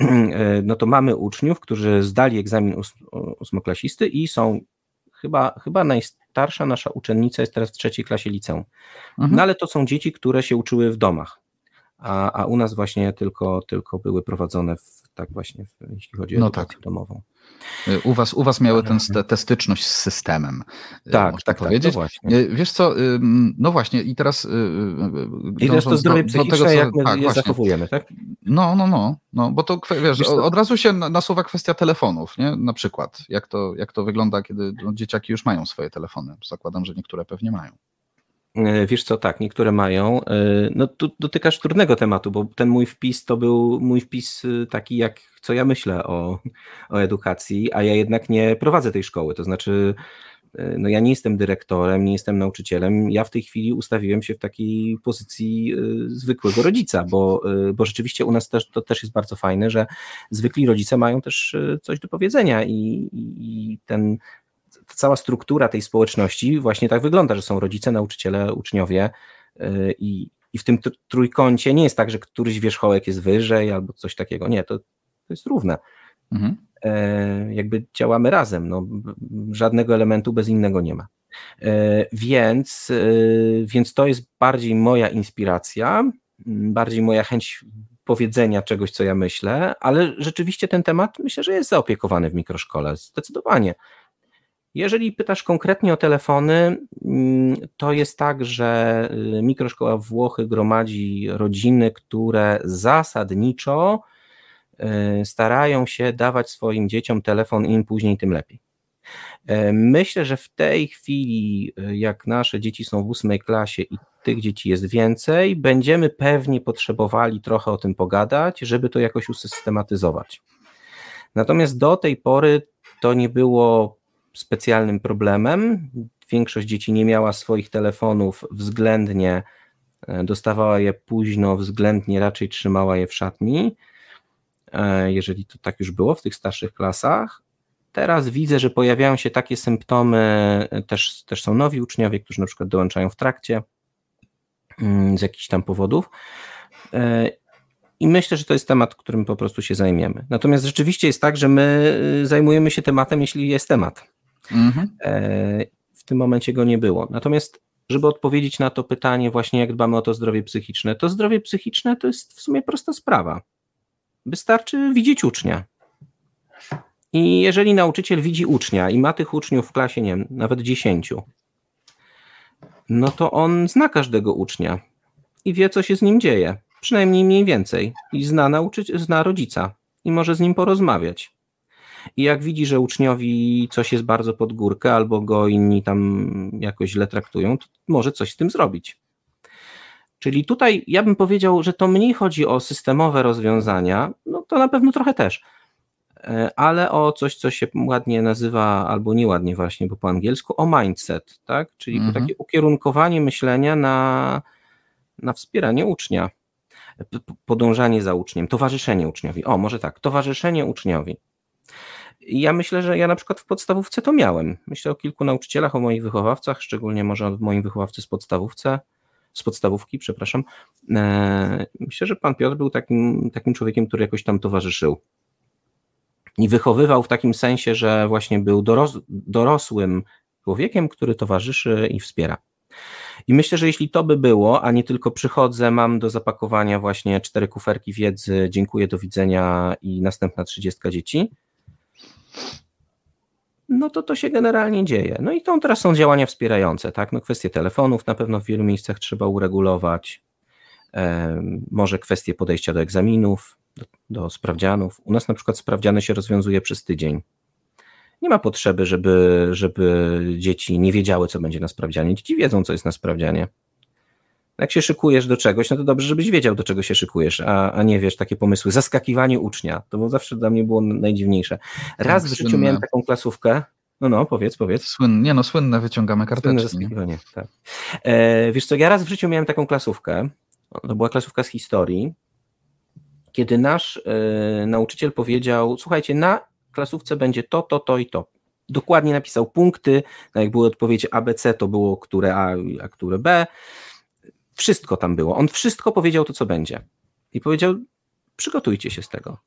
e, no to mamy uczniów, którzy zdali egzamin ósmoklasisty i są chyba, chyba najstarsza nasza uczennica jest teraz w trzeciej klasie liceum. Mhm. No ale to są dzieci, które się uczyły w domach, a, a u nas właśnie tylko, tylko były prowadzone w, tak właśnie, jeśli chodzi o no tak. domową. U was, u was miały tę styczność z systemem. Y, tak, tak, tak powiedzieć. Tak, no Wiesz co, no właśnie i teraz... Y, y, I teraz to zdrowie do, psychiczne, do tego, co, jak my tak, je właśnie. zachowujemy, tak? No, no, no, no bo to wiesz, wiesz od razu się nasuwa kwestia telefonów, nie? Na przykład, jak to, jak to wygląda, kiedy no, dzieciaki już mają swoje telefony. Zakładam, że niektóre pewnie mają. E, wiesz co, tak, niektóre mają. E, no tu dotykasz trudnego tematu, bo ten mój wpis to był mój wpis e, taki, jak co ja myślę o, o edukacji, a ja jednak nie prowadzę tej szkoły. To znaczy, no ja nie jestem dyrektorem, nie jestem nauczycielem. Ja w tej chwili ustawiłem się w takiej pozycji zwykłego rodzica, bo, bo rzeczywiście u nas też to też jest bardzo fajne, że zwykli rodzice mają też coś do powiedzenia i, i ten cała struktura tej społeczności właśnie tak wygląda, że są rodzice, nauczyciele, uczniowie y, i, i w tym trójkącie nie jest tak, że któryś wierzchołek jest wyżej albo coś takiego. Nie, to, to jest równe. Mhm. E, jakby działamy razem, no, żadnego elementu bez innego nie ma. E, więc, e, więc to jest bardziej moja inspiracja, bardziej moja chęć powiedzenia czegoś, co ja myślę, ale rzeczywiście ten temat myślę, że jest zaopiekowany w mikroszkole, zdecydowanie. Jeżeli pytasz konkretnie o telefony, mm, to jest tak, że y, mikroszkoła Włochy gromadzi rodziny, które zasadniczo y, starają się dawać swoim dzieciom telefon, im później, tym lepiej. E, myślę, że w tej chwili, y, jak nasze dzieci są w ósmej klasie i tych dzieci jest więcej, będziemy pewnie potrzebowali trochę o tym pogadać, żeby to jakoś usystematyzować. Natomiast do tej pory to nie było specjalnym problemem. Większość dzieci nie miała swoich telefonów względnie, e, dostawała je późno, względnie raczej trzymała je w szatni, e, jeżeli to tak już było w tych starszych klasach. Teraz widzę, że pojawiają się takie symptomy, e, też, też są nowi uczniowie, którzy na przykład dołączają w trakcie mm, z jakichś tam powodów. I myślę, że to jest temat, którym po prostu się zajmiemy. Natomiast rzeczywiście jest tak, że my zajmujemy się tematem, jeśli jest temat. Mhm. E, w tym momencie go nie było. Natomiast, żeby odpowiedzieć na to pytanie, właśnie jak dbamy o to zdrowie psychiczne, to zdrowie psychiczne to jest w sumie prosta sprawa. Wystarczy widzieć ucznia. I jeżeli nauczyciel widzi ucznia i ma tych uczniów w klasie, nie wiem, nawet dziesięciu, no to on zna każdego ucznia i wie, co się z nim dzieje. Przynajmniej mniej więcej. I zna, nauczyciel, zna rodzica i może z nim porozmawiać i jak widzi, że uczniowi coś jest bardzo pod górkę albo go inni tam jakoś źle traktują, to może coś z tym zrobić. Czyli tutaj ja bym powiedział, że to mniej chodzi o systemowe rozwiązania, no to na pewno trochę też, e, ale o coś, co się ładnie nazywa, albo nieładnie właśnie, bo po angielsku, o mindset, tak? Czyli mhm. takie ukierunkowanie myślenia na, na wspieranie ucznia, podążanie za uczniem, towarzyszenie uczniowi. O, może tak, towarzyszenie uczniowi. Ja myślę, że ja na przykład w podstawówce to miałem. Myślę o kilku nauczycielach, o moich wychowawcach, szczególnie może o moim wychowawcy z podstawówce, z podstawówki, przepraszam. E, myślę, że pan Piotr był takim, takim człowiekiem, który jakoś tam towarzyszył. I wychowywał w takim sensie, że właśnie był doros, dorosłym człowiekiem, który towarzyszy i wspiera. I myślę, że jeśli to by było, a nie tylko przychodzę, mam do zapakowania właśnie cztery kuferki wiedzy, dziękuję, do widzenia i następna trzydziestka dzieci, no to to się generalnie dzieje. No i to teraz są działania wspierające, tak? No kwestie telefonów na pewno w wielu miejscach trzeba uregulować, może kwestie podejścia do egzaminów, do, do sprawdzianów. U nas na przykład sprawdziany się rozwiązuje przez tydzień. Nie ma potrzeby, żeby, żeby dzieci nie wiedziały, co będzie na sprawdzianie. Dzieci wiedzą, co jest na sprawdzianie. Jak się szykujesz do czegoś, no to dobrze, żebyś wiedział, do czego się szykujesz, a, a nie wiesz, takie pomysły. Zaskakiwanie ucznia, to było zawsze dla mnie było najdziwniejsze. Raz tak, w życiu miałem taką klasówkę, no, no, powiedz, powiedz. Słynne, nie no, słynne wyciągamy karteczki. Słynne tak. E, wiesz co, ja raz w życiu miałem taką klasówkę, to była klasówka z historii, kiedy nasz e, nauczyciel powiedział, słuchajcie, na klasówce będzie to, to, to i to. Dokładnie napisał punkty, no jak były odpowiedzi A, B, C, to było które A, a które B. Wszystko tam było. On wszystko powiedział to, co będzie. I powiedział, przygotujcie się z tego.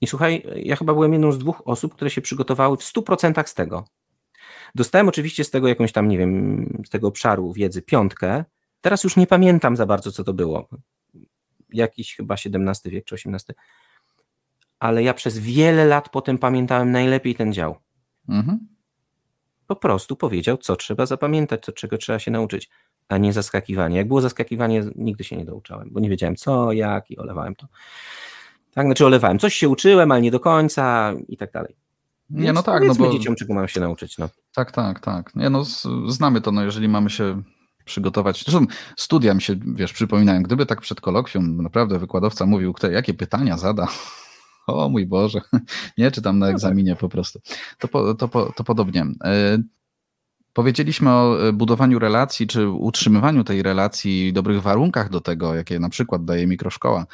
I słuchaj, ja chyba byłem jedną z dwóch osób, które się przygotowały w 100% z tego. Dostałem oczywiście z tego jakąś tam, nie wiem, z tego obszaru wiedzy piątkę. Teraz już nie pamiętam za bardzo, co to było. Jakiś chyba XVII wiek czy XVIII. Ale ja przez wiele lat potem pamiętałem najlepiej ten dział. Mhm. Po prostu powiedział, co trzeba zapamiętać, co, czego trzeba się nauczyć, a nie zaskakiwanie. Jak było zaskakiwanie, nigdy się nie douczałem, bo nie wiedziałem co, jak i olewałem to. Tak, znaczy olewałem. Coś się uczyłem, ale nie do końca i tak dalej. Więc nie, no tak, no bo... dzieciom, czego mają się nauczyć. No. Tak, tak, tak. Nie, no, znamy to, no, jeżeli mamy się przygotować. Zresztą studia mi się, wiesz, przypominają, gdyby tak przed kolokwium naprawdę wykładowca mówił, kto, jakie pytania zada, o mój Boże, nie, czy tam na no tak. egzaminie po prostu. To, to, to, to podobnie. E, powiedzieliśmy o budowaniu relacji, czy utrzymywaniu tej relacji, dobrych warunkach do tego, jakie na przykład daje mikroszkoła.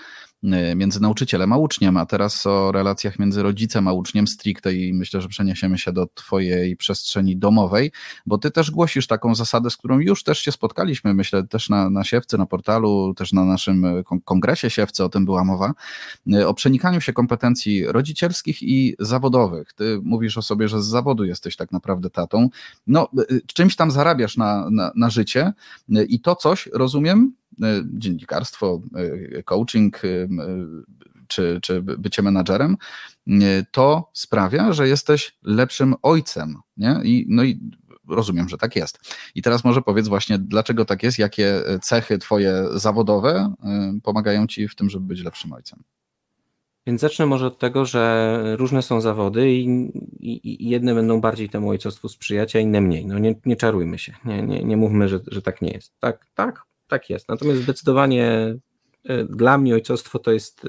Y, między nauczycielem a uczniem, a teraz o relacjach między rodzicem a uczniem stricte i myślę, że przeniesiemy się do Twojej przestrzeni domowej, bo Ty też głosisz taką zasadę, z którą już też się spotkaliśmy, myślę też na, na Siewcy, na portalu, też na naszym y, kongresie Siewcy, o tym była mowa, y, o przenikaniu się kompetencji rodzicielskich i zawodowych. Ty mówisz o sobie, że z zawodu jesteś tak naprawdę tatą. No, czymś tam zarabiasz na, na, na życie i to coś, rozumiem, dziennikarstwo, e, coaching e, czy, czy bycie menadżerem, to sprawia, że jesteś lepszym ojcem. Nie? I, no i rozumiem, że tak jest. I teraz może powiedz właśnie, dlaczego tak jest, jakie cechy twoje zawodowe pomagają ci w tym, żeby być lepszym ojcem. Więc zacznę może od tego, że różne są zawody i, i, i jedne będą bardziej temu ojcostwu sprzyjać, a inne mniej. No nie, nie czarujmy się, nie, nie, nie mówmy, że, że tak nie jest. Tak, tak, tak jest. Natomiast zdecydowanie e, dla mnie ojcostwo to jest,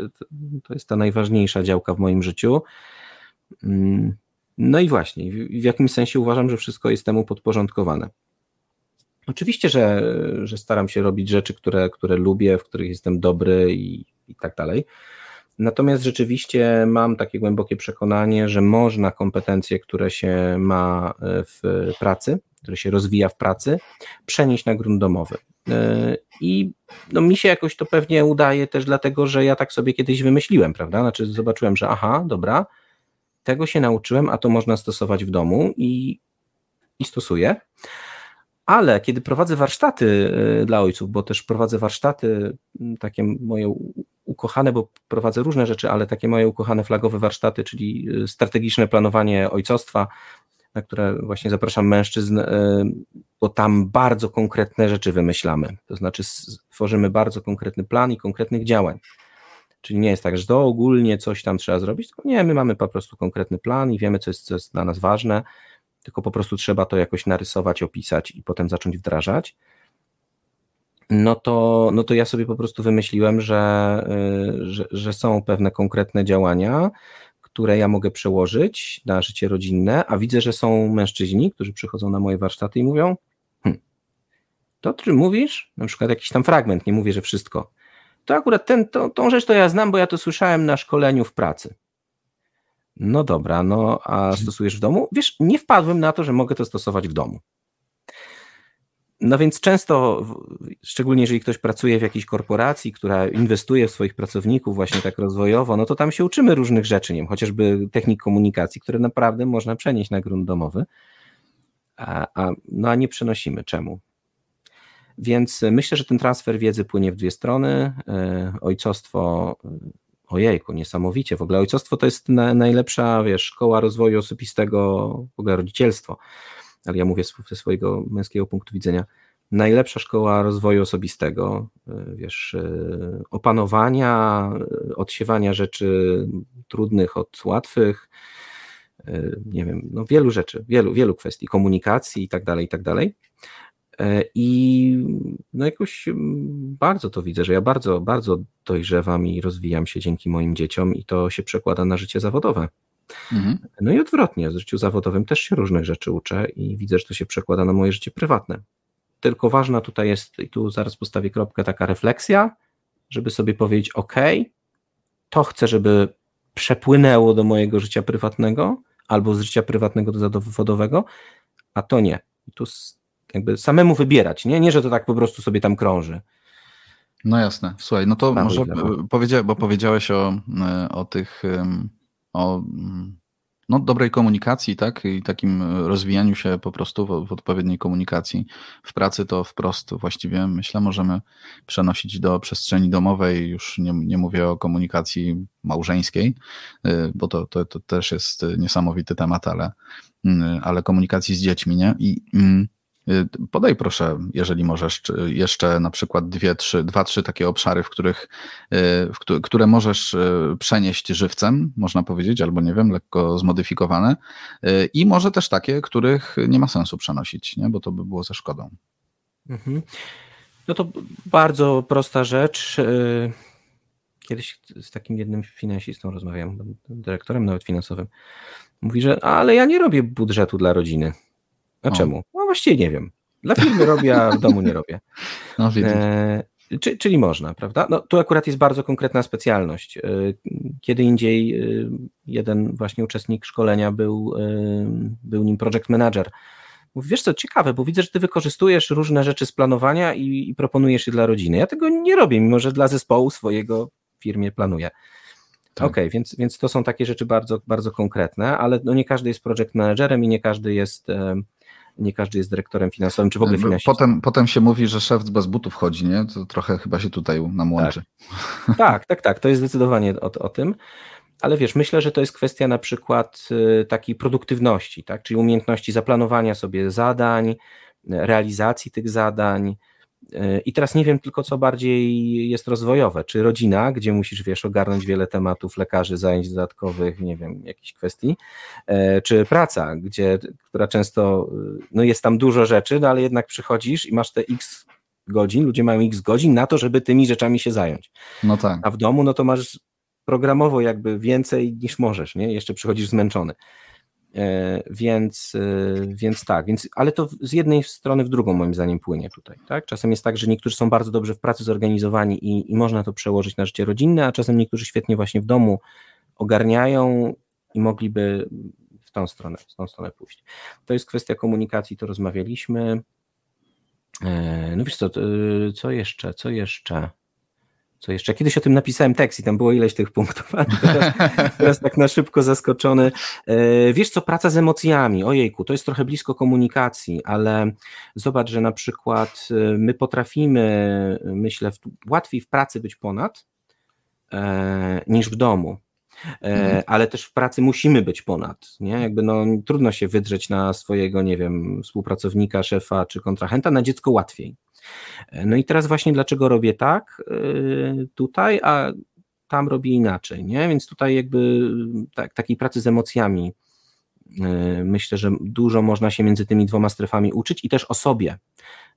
to jest ta najważniejsza działka w moim życiu. Mm, no i właśnie, w jakimś sensie uważam, że wszystko jest temu podporządkowane. Oczywiście, że, że staram się robić rzeczy, które, które lubię, w których jestem dobry i, i tak dalej. Natomiast rzeczywiście mam takie głębokie przekonanie, że można kompetencje, które się ma e, w pracy, które się rozwija w pracy, przenieść na grunt domowy. E, I no, mi się jakoś to pewnie udaje też dlatego, że ja tak sobie kiedyś wymyśliłem, prawda? Znaczy zobaczyłem, że aha, dobra, tego się nauczyłem, a to można stosować w domu i, i stosuję. Ale kiedy prowadzę warsztaty e, dla ojców, bo też prowadzę warsztaty, takie moje ukochane, bo prowadzę różne rzeczy, ale takie moje ukochane flagowe warsztaty, czyli e, strategiczne planowanie ojcostwa, na które właśnie zapraszam mężczyzn, e, bo tam bardzo konkretne rzeczy wymyślamy. To znaczy tworzymy bardzo konkretny plan i konkretnych działań. Czyli nie jest tak, że to ogólnie coś tam trzeba zrobić, tylko nie, my mamy po prostu konkretny plan i wiemy, co jest, co jest dla nas ważne, tylko po prostu trzeba to jakoś narysować, opisać i potem zacząć wdrażać. No to, no to ja sobie po prostu wymyśliłem, że, e, że, że są pewne konkretne działania, które ja mogę przełożyć na życie rodzinne, a widzę, że są mężczyźni, którzy przychodzą na moje warsztaty i mówią: hm, To, o czym mówisz, na przykład jakiś tam fragment, nie mówię, że wszystko, to akurat ten, to, tą rzecz to ja znam, bo ja to słyszałem na szkoleniu w pracy. No dobra, no a stosujesz w domu? Wiesz, nie wpadłem na to, że mogę to stosować w domu. No więc często, szczególnie jeżeli ktoś pracuje w jakiejś korporacji, która inwestuje w swoich pracowników właśnie tak rozwojowo, no to tam się uczymy różnych rzeczy, nie wiem, chociażby technik komunikacji, które naprawdę można przenieść na grunt domowy, a, a, no a nie przenosimy. Czemu? Więc myślę, że ten transfer wiedzy płynie w dwie strony. Ojcostwo Ojejku, niesamowicie. W ogóle ojcostwo to jest na, najlepsza, wiesz, szkoła rozwoju osobistego, w ogóle rodzicielstwo, ale ja mówię ze swojego męskiego punktu widzenia. Najlepsza szkoła rozwoju osobistego, y, wiesz, y, opanowania, y, odsiewania rzeczy trudnych od łatwych, nie wiem, no wielu rzeczy, wielu, wielu kwestii, komunikacji i tak dalej, i tak dalej. I no jakoś mm, bardzo to widzę, że ja bardzo, bardzo dojrzewam i rozwijam się dzięki moim dzieciom i to się przekłada na życie zawodowe. Mhm. No i odwrotnie, w życiu zawodowym też się różnych rzeczy uczę i widzę, że to się przekłada na moje życie prywatne. Tylko ważna tutaj jest, i tu zaraz postawię kropkę, taka refleksja, żeby sobie powiedzieć: OK, to chcę, żeby przepłynęło do mojego życia prywatnego albo z życia prywatnego do zawodowego, a to nie. I tu jakby samemu wybierać, nie? Nie, że to tak po prostu sobie tam krąży. No jasne. Słuchaj, no to może powiedzia, bo powiedziałeś o, e, o tych, o no, dobrej komunikacji, tak? I takim rozwijaniu się po prostu w, w, odpowiedniej komunikacji. W pracy to wprost właściwie myślę możemy przenosić do przestrzeni domowej. Już nie, nie mówię o komunikacji małżeńskiej, e, bo to, to, to też jest niesamowity temat, ale, ale komunikacji z dziećmi, nie? I mm, Y, podaj proszę, jeżeli możesz, jeszcze na przykład dwie, trzy, dwa, trzy takie obszary, w których, y, w które możesz y, przenieść żywcem, można powiedzieć, albo nie wiem, lekko zmodyfikowane, i może też takie, których nie ma sensu przenosić, nie? bo to by było ze szkodą. Mhm. No to bardzo prosta rzecz. Kiedyś z takim jednym finansistą rozmawiałem, dyrektorem nawet finansowym. Mówi, że ale ja nie robię budżetu dla rodziny. A o. czemu? No właściwie nie wiem. Dla firmy robię, a w domu nie robię. No, e, czy, czyli można, prawda? No, tu akurat jest bardzo konkretna specjalność. E, kiedy indziej e, jeden właśnie uczestnik szkolenia był, e, był nim project manager. Mówi, wiesz co, ciekawe, bo widzę, że ty wykorzystujesz różne rzeczy z planowania i, i proponujesz je dla rodziny. Ja tego nie robię, mimo że dla zespołu swojego w firmie planuję. Tak. Okej, okay, więc, więc to są takie rzeczy bardzo, bardzo konkretne, ale no nie każdy jest project managerem i nie każdy jest nie każdy jest dyrektorem finansowym, czy w ogóle finansistą. Potem, potem się mówi, że szef bez butów chodzi, nie? To trochę chyba się tutaj nam łączy. Tak, tak, tak, tak, to jest zdecydowanie o, o tym. Ale wiesz, myślę, że to jest kwestia na przykład y, takiej produktywności, tak? czyli umiejętności zaplanowania sobie zadań, realizacji tych zadań, i teraz nie wiem tylko, co bardziej jest rozwojowe. Czy rodzina, gdzie musisz, wiesz, ogarnąć wiele tematów, lekarzy, zajęć dodatkowych, nie wiem, jakichś kwestii, e, czy praca, gdzie, która często, no jest tam dużo rzeczy, no ale jednak przychodzisz i masz te x godzin, ludzie mają x godzin na to, żeby tymi rzeczami się zająć. No tak. A w domu, no to masz programowo jakby więcej niż możesz, nie? Jeszcze przychodzisz zmęczony. E, więc, e, więc tak, więc, ale to z jednej strony w drugą moim zdaniem płynie tutaj. Tak? Czasem jest tak, że niektórzy są bardzo dobrze w pracy zorganizowani i, i można to przełożyć na życie rodzinne, a czasem niektórzy świetnie właśnie w domu ogarniają i mogliby w tą stronę, w tą stronę pójść. To jest kwestia komunikacji, to rozmawialiśmy. E, no wiesz co, co jeszcze, co jeszcze? Co jeszcze? Kiedyś o tym napisałem tekst i tam było ileś tych punktów, ale teraz, teraz tak na szybko zaskoczony. E, wiesz co, praca z emocjami, ojejku, to jest trochę blisko komunikacji, ale zobacz, że na przykład e, my potrafimy, myślę, łatwiej w pracy być ponad e, niż w domu. Mhm. ale też w pracy musimy być ponad, nie? Jakby no, trudno się wydrzeć na swojego, nie wiem, współpracownika, szefa czy kontrahenta, na dziecko łatwiej. No i teraz właśnie dlaczego robię tak y, tutaj, a tam robię inaczej, nie? Więc tutaj jakby tak, takiej pracy z emocjami y, myślę, że dużo można się między tymi dwoma strefami uczyć i też o sobie,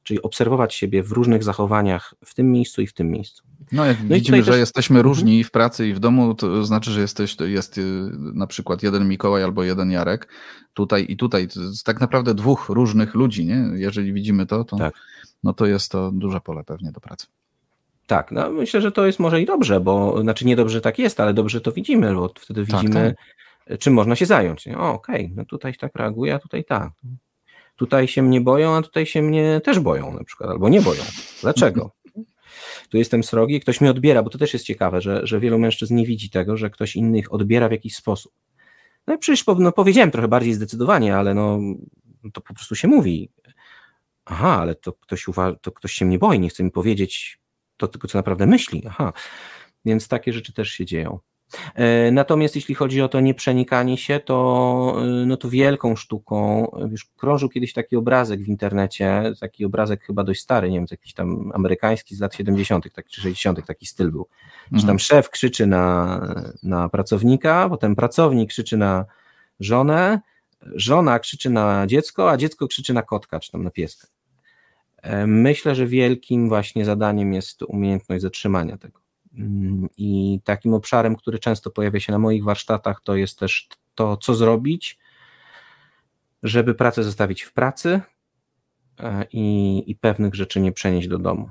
czyli obserwować siebie w różnych zachowaniach w tym miejscu i w tym miejscu. No jak no widzimy, że też... jesteśmy mhm. różni w pracy i w domu, to znaczy, że jesteś, jest y, na przykład jeden Mikołaj albo jeden Jarek, tutaj i tutaj, to jest tak naprawdę dwóch różnych ludzi, nie? Jeżeli widzimy to, to, tak. No to jest to duże pole pewnie do pracy. Tak, no myślę, że to jest może i dobrze, bo znaczy nie dobrze tak jest, ale dobrze to widzimy, bo wtedy tak, widzimy, tak. czym można się zająć. O, okej, okay, no tutaj tak reaguje, a tutaj tak. Tutaj się mnie boją, a tutaj się mnie też boją na przykład, albo nie boją. Dlaczego? tu jestem srogi, ktoś mnie odbiera, bo to też jest ciekawe, że, że wielu mężczyzn nie widzi tego, że ktoś innych odbiera w jakiś sposób. No i przecież no, powiedziałem trochę bardziej zdecydowanie, ale no, to po prostu się mówi. Aha, ale to ktoś, uwa- to ktoś się mnie boi, nie chce mi powiedzieć to tylko, co naprawdę myśli. Aha, więc takie rzeczy też się dzieją. E, natomiast jeśli chodzi o to nieprzenikanie się, to, e, no to wielką sztuką, już krążył kiedyś taki obrazek w internecie, taki obrazek chyba dość stary, nie wiem, jakiś tam amerykański z lat 70. Tak, czy 60. taki styl był. Mhm. Że tam szef krzyczy na, na pracownika, potem pracownik krzyczy na żonę, żona krzyczy na dziecko, a dziecko krzyczy na kotka, czy tam na pieska. E, myślę, że wielkim właśnie zadaniem jest umiejętność zatrzymania tego. Mm, I takim obszarem, który często pojawia się na moich warsztatach, to jest też to, co zrobić, żeby pracę zostawić w pracy e, i, i pewnych rzeczy nie przenieść do domu.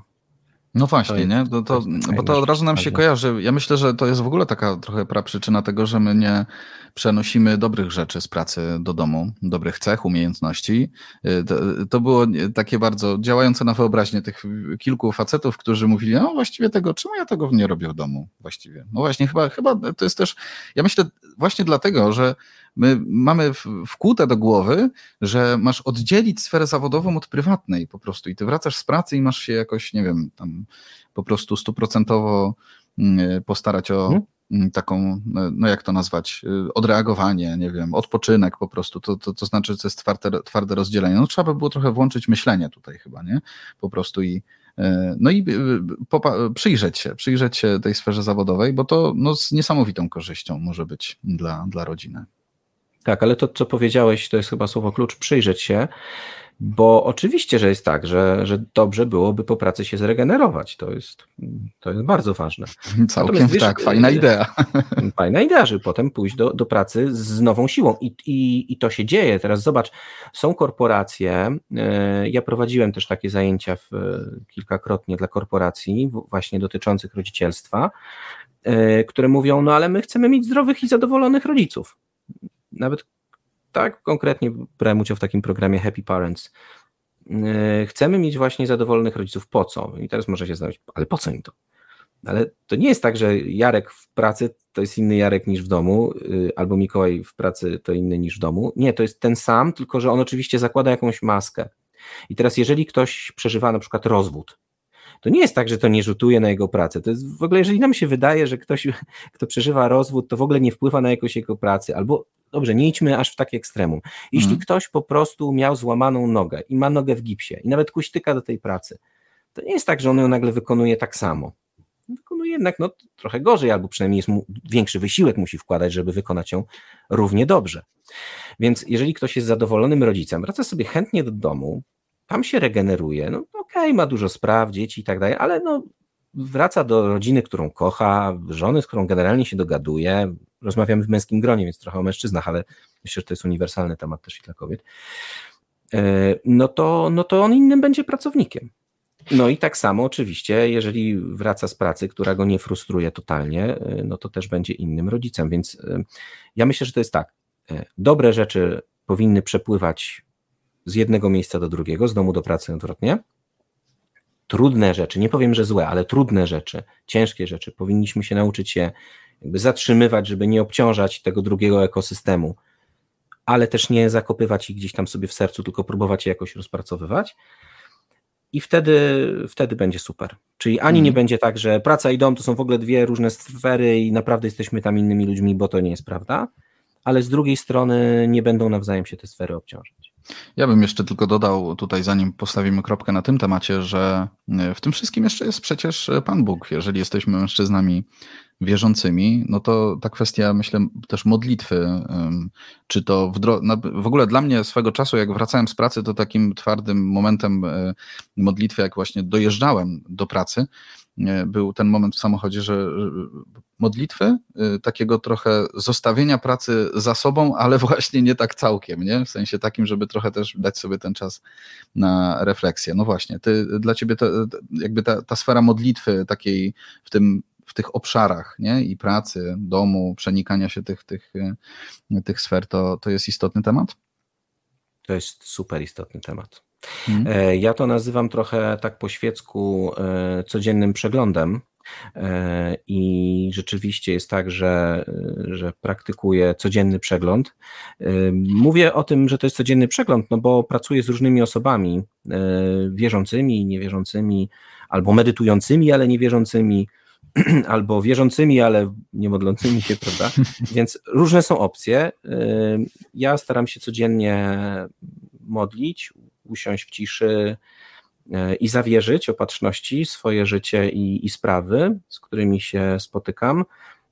No właśnie, nie? To, to, bo to od razu nam się kojarzy. Ja myślę, że to jest w ogóle taka trochę praprzyczyna tego, że my nie przenosimy dobrych rzeczy z pracy do domu, dobrych cech, umiejętności. Y, to, to było takie bardzo działające na wyobraźnię tych kilku facetów, którzy mówili, no właściwie tego, czemu ja tego nie robię w domu właściwie? No właśnie, chyba, chyba to jest też, ja myślę właśnie dlatego, że my mamy wkłute do głowy, że masz oddzielić sferę zawodową od prywatnej po prostu i ty wracasz z pracy i masz się jakoś, nie wiem, tam po prostu stuprocentowo mm, postarać o hmm? taką, no jak to nazwać, y, odreagowanie, nie wiem, odpoczynek po prostu, to, to, to znaczy, że to jest twarde, twarde rozdzielenie. No trzeba by było trochę włączyć myślenie tutaj chyba, nie? Po prostu i no i przyjrzeć się, przyjrzeć się tej sferze zawodowej, bo to no, z niesamowitą korzyścią może być dla, dla rodziny. Tak, ale to, co powiedziałeś, to jest chyba słowo klucz, przyjrzeć się, bo oczywiście, że jest tak, że, że dobrze byłoby po pracy się zregenerować. To jest, to jest bardzo ważne. Całkiem wiesz, tak, fajna idea. Fajna idea, żeby potem pójść do, do pracy z nową siłą. I, i, I to się dzieje. Teraz zobacz, są korporacje. E, ja prowadziłem też takie zajęcia w, kilkakrotnie dla korporacji, właśnie dotyczących rodzicielstwa, e, które mówią: No, ale my chcemy mieć zdrowych i zadowolonych rodziców nawet tak konkretnie brałem udział w takim programie Happy Parents. E, chcemy mieć właśnie zadowolonych rodziców. Po co? I teraz może się zastanowić, ale po co im to? Ale to nie jest tak, że Jarek w pracy to jest inny Jarek niż w domu, y, albo Mikołaj w pracy to inny niż w domu. Nie, to jest ten sam, tylko że on oczywiście zakłada jakąś maskę. I teraz, jeżeli ktoś przeżywa na przykład rozwód, to nie jest tak, że to nie rzutuje na jego pracę. To jest w ogóle, jeżeli nam się wydaje, że ktoś, kto przeżywa rozwód, to w ogóle nie wpływa na jakość jego pracy, albo dobrze, nie idźmy aż w takie ekstremum. Jeśli mhm. ktoś po prostu miał złamaną nogę i ma nogę w gipsie i nawet kuśtyka do tej pracy, to nie jest tak, że on ją nagle wykonuje tak samo. Wykonuje jednak no, trochę gorzej, albo przynajmniej jest mu, większy wysiłek musi wkładać, żeby wykonać ją równie dobrze. Więc jeżeli ktoś jest zadowolonym rodzicem, wraca sobie chętnie do domu, tam się regeneruje, no okej, okay, ma dużo spraw, dzieci i tak dalej, ale no wraca do rodziny, którą kocha, żony, z którą generalnie się dogaduje. Rozmawiamy w męskim gronie, więc trochę o mężczyznach, ale myślę, że to jest uniwersalny temat też i dla kobiet. E, no to, no to on innym będzie pracownikiem. No i tak samo oczywiście, jeżeli wraca z pracy, która go nie frustruje totalnie, e, no to też będzie innym rodzicem. Więc e, ja myślę, że to jest tak. Dobre rzeczy powinny przepływać z jednego miejsca do drugiego, z domu do pracy odwrotnie trudne rzeczy, nie powiem, że złe, ale trudne rzeczy, ciężkie rzeczy, powinniśmy się nauczyć się jakby zatrzymywać, żeby nie obciążać tego drugiego ekosystemu, ale też nie zakopywać ich gdzieś tam sobie w sercu, tylko próbować je jakoś rozpracowywać. I wtedy, wtedy będzie super. Czyli ani nie mhm. będzie tak, że praca i dom to są w ogóle dwie różne sfery i naprawdę jesteśmy tam innymi ludźmi, bo to nie jest prawda, ale z drugiej strony nie będą nawzajem się te sfery obciążać. Ja bym jeszcze tylko dodał tutaj, zanim postawimy kropkę na tym temacie, że e, w tym wszystkim jeszcze jest przecież Pan Bóg. Jeżeli jesteśmy mężczyznami wierzącymi, no to ta kwestia, myślę, też modlitwy, czy to w, w ogóle dla mnie swego czasu, jak wracałem z pracy, to takim twardym momentem e, modlitwy, jak właśnie dojeżdżałem do pracy, był ten moment w samochodzie, że modlitwy, y, takiego trochę zostawienia pracy za sobą, ale właśnie nie tak całkiem, nie? W sensie takim, żeby trochę też dać sobie ten czas na refleksję. No właśnie, ty, dla ciebie to, jakby ta, ta sfera modlitwy takiej w tym w tych obszarach nie? i pracy, domu, przenikania się tych, tych, y, tych sfer, to, to jest istotny temat? To jest super istotny temat. Mhm. E, ja to nazywam trochę tak po świecku e, codziennym przeglądem, I rzeczywiście jest tak, że, że praktykuję codzienny przegląd. Mówię o tym, że to jest codzienny przegląd, no bo pracuję z różnymi osobami wierzącymi, niewierzącymi, albo medytującymi, ale niewierzącymi, albo wierzącymi, ale nie modlącymi się, prawda? Więc różne są opcje. Ja staram się codziennie modlić, usiąść w ciszy e, i zawierzyć opatrzności swoje życie i, i sprawy, z którymi się spotykam,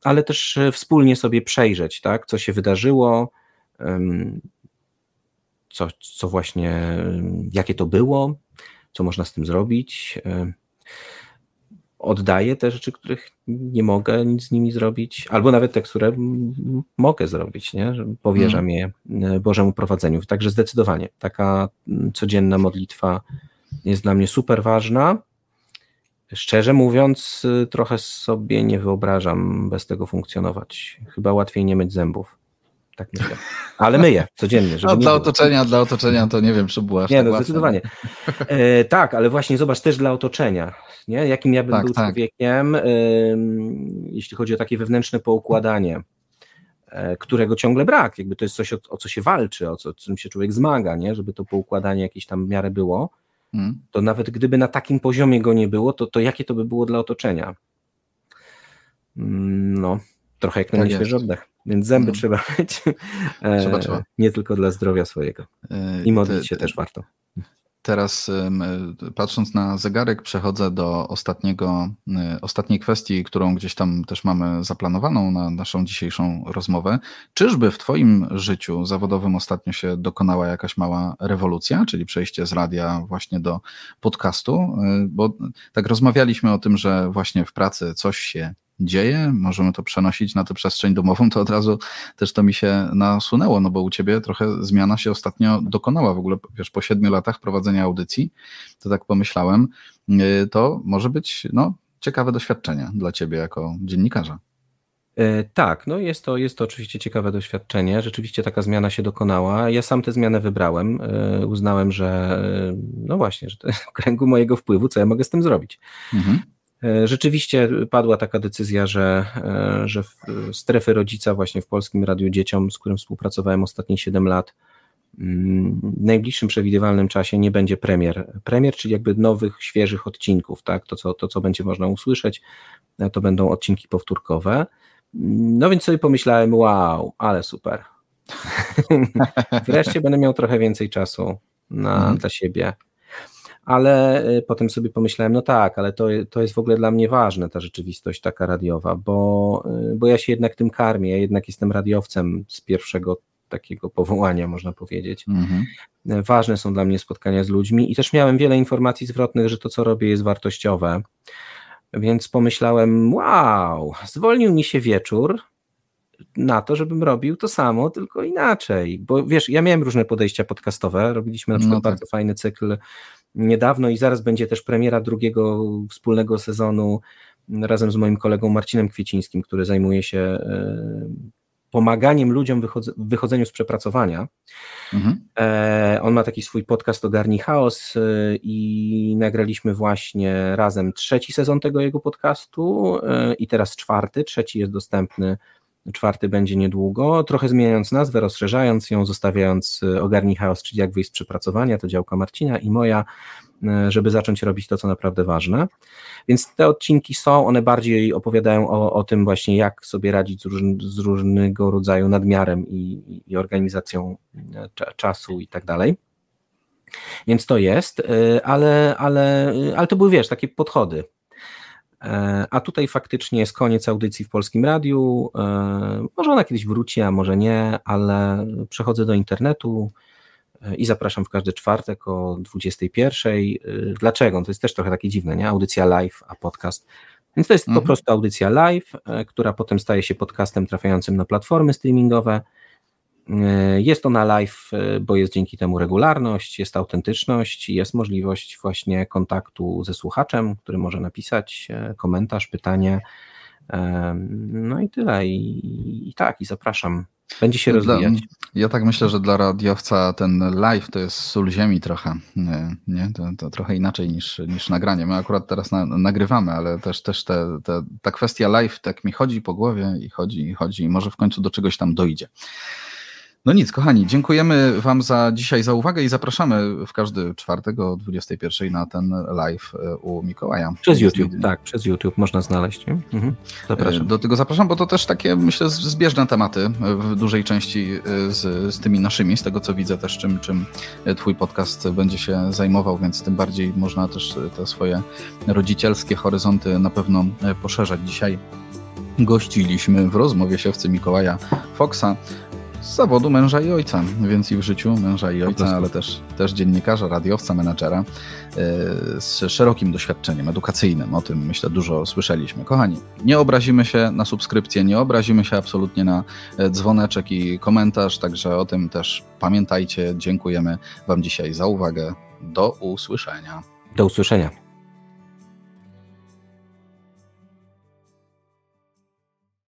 ale też wspólnie sobie przejrzeć, tak, co się wydarzyło, co, co właśnie, jakie to było, co można z tym zrobić. Oddaję te rzeczy, których nie mogę nic z nimi zrobić, albo nawet te, które mogę zrobić, nie? Powierzam mm. je e, Bożemu prowadzeniu. Także zdecydowanie taka codzienna modlitwa jest dla mnie super ważna. Szczerze mówiąc, e, trochę sobie nie wyobrażam bez tego funkcjonować. Chyba łatwiej nie myć zębów. Tak myślę. Ale myję codziennie. Żeby no, dla otoczenia, dla otoczenia to nie wiem, czy była Nie, tak no zdecydowanie. E, tak, ale właśnie zobacz też dla otoczenia nie? jakim ja bym tak, był tak. człowiekiem, y, jeśli chodzi o takie wewnętrzne poukładanie, y, którego ciągle brak, jakby to jest coś, o, o co się walczy, o co, czym się człowiek zmaga, nie? żeby to poukładanie jakieś tam w miarę było, hmm. to nawet gdyby na takim poziomie go nie było, to, to jakie to by było dla otoczenia? Mm, no, trochę jak na tak świeży oddech. Więc zęby no. trzeba mieć, trzeba, trzeba. nie tylko dla zdrowia swojego. E, I modlić się też warto. Teraz patrząc na zegarek, przechodzę do ostatniego, ostatniej kwestii, którą gdzieś tam też mamy zaplanowaną na naszą dzisiejszą rozmowę. Czyżby w Twoim życiu zawodowym ostatnio się dokonała jakaś mała rewolucja, czyli przejście z radia właśnie do podcastu? Bo tak rozmawialiśmy o tym, że właśnie w pracy coś się dzieje, możemy to przenosić na tę przestrzeń domową, to od razu też to mi się nasunęło, no bo u ciebie trochę zmiana się ostatnio dokonała w ogóle, wiesz, po siedmiu latach prowadzenia audycji, to tak pomyślałem, y, to może być no, ciekawe doświadczenie dla ciebie jako dziennikarza. E, tak, no jest to, jest to oczywiście ciekawe doświadczenie. Rzeczywiście taka zmiana się dokonała. Ja sam tę zmianę wybrałem. E, uznałem, że e, no właśnie, że to w kręgu mojego wpływu, co ja mogę z tym zrobić. Mhm. E, rzeczywiście padła taka decyzja, że, e, że strefy rodzica właśnie w Polskim Radiu Dzieciom, z którym współpracowałem ostatnie 7 lat, mm, w najbliższym przewidywalnym czasie nie będzie premier. Premier, czyli jakby nowych, świeżych odcinków, tak? To, co, to, co będzie można usłyszeć, e, to będą odcinki powtórkowe. No więc sobie pomyślałem, wow, ale super. Wreszcie będę miał trochę więcej czasu na, mhm. dla siebie ale y, potem sobie pomyślałem, no tak, ale to, to jest w ogóle dla mnie ważne, ta rzeczywistość taka radiowa, bo, y, bo ja się jednak tym karmię, ja jednak jestem radiowcem z pierwszego takiego powołania, można powiedzieć. Mhm. Ważne są dla mnie spotkania z ludźmi i też miałem wiele informacji zwrotnych, że to, co robię, jest wartościowe. Więc pomyślałem, wow, zwolnił mi się wieczór na to, żebym robił to samo, tylko inaczej. Bo wiesz, ja miałem różne podejścia podcastowe. Robiliśmy na przykład no tak. bardzo fajny cykl niedawno i zaraz będzie też premiera drugiego wspólnego sezonu razem z moim kolegą Marcinem Kwiecińskim, który zajmuje się e, pomaganiem ludziom w wychodzeniu z przepracowania. Mhm. E, on ma taki swój podcast Ogarni Chaos e, i nagraliśmy właśnie razem trzeci sezon tego jego podcastu i teraz czwarty, trzeci jest dostępny czwarty będzie niedługo, trochę zmieniając nazwę, rozszerzając ją, zostawiając y, Ogarnij Chaos, czyli jak wyjść z przepracowania, to działka Marcina i moja, y, żeby zacząć robić to, co naprawdę ważne. Więc te odcinki są, one bardziej opowiadają o, o tym właśnie, jak sobie radzić z, róż, z różnego rodzaju nadmiarem i, i organizacją y, czasu i tak dalej. Więc to jest, ale, ale, ale to były, wiesz, takie podchody. E, a tutaj faktycznie jest koniec audycji w polskim radiu. E, może ona kiedyś wróci, a może nie, ale przechodzę do internetu e, i zapraszam w każdy czwartek o 21. Dlaczego? To jest też trochę takie dziwne, nie? Audycja live, a podcast. Więc to jest mhm. po prostu audycja live, która potem staje się podcastem trafiającym na platformy streamingowe. E, jest ona live, e, bo jest dzięki temu regularność, jest autentyczność, jest możliwość właśnie kontaktu ze słuchaczem, który może napisać e, komentarz, pytanie. No i tyle. I, i tak, i zapraszam. Będzie się rozwijać. Ja tak myślę, że dla radiowca ten live to jest sól ziemi trochę. Nie, nie? To, to trochę inaczej niż, niż nagranie. My akurat teraz na, nagrywamy, ale też, też te, te, ta kwestia live tak mi chodzi po głowie i chodzi i chodzi i może w końcu do czegoś tam dojdzie. No nic, kochani, dziękujemy Wam za dzisiaj za uwagę i zapraszamy w każdy czwartek o 21 na ten live e, u Mikołaja. Przez YouTube, tak, przez YouTube można znaleźć. Mhm. Zapraszam. E, do tego zapraszam, bo to też takie, myślę, zbieżne tematy w dużej części e, z, z tymi naszymi, z tego co widzę też, czym, czym Twój podcast będzie się zajmował, więc tym bardziej można też te swoje rodzicielskie horyzonty na pewno poszerzać. Dzisiaj gościliśmy w rozmowie siewcy Mikołaja Foxa z zawodu męża i ojca, więc i w życiu męża i ojca, ale też, też dziennikarza, radiowca, menadżera e, z szerokim doświadczeniem edukacyjnym. O tym myślę dużo słyszeliśmy. Kochani, nie obrazimy się na subskrypcję, nie obrazimy się absolutnie na e, dzwoneczek i komentarz, także o tym też pamiętajcie. Dziękujemy Wam dzisiaj za uwagę. Do usłyszenia. Do usłyszenia.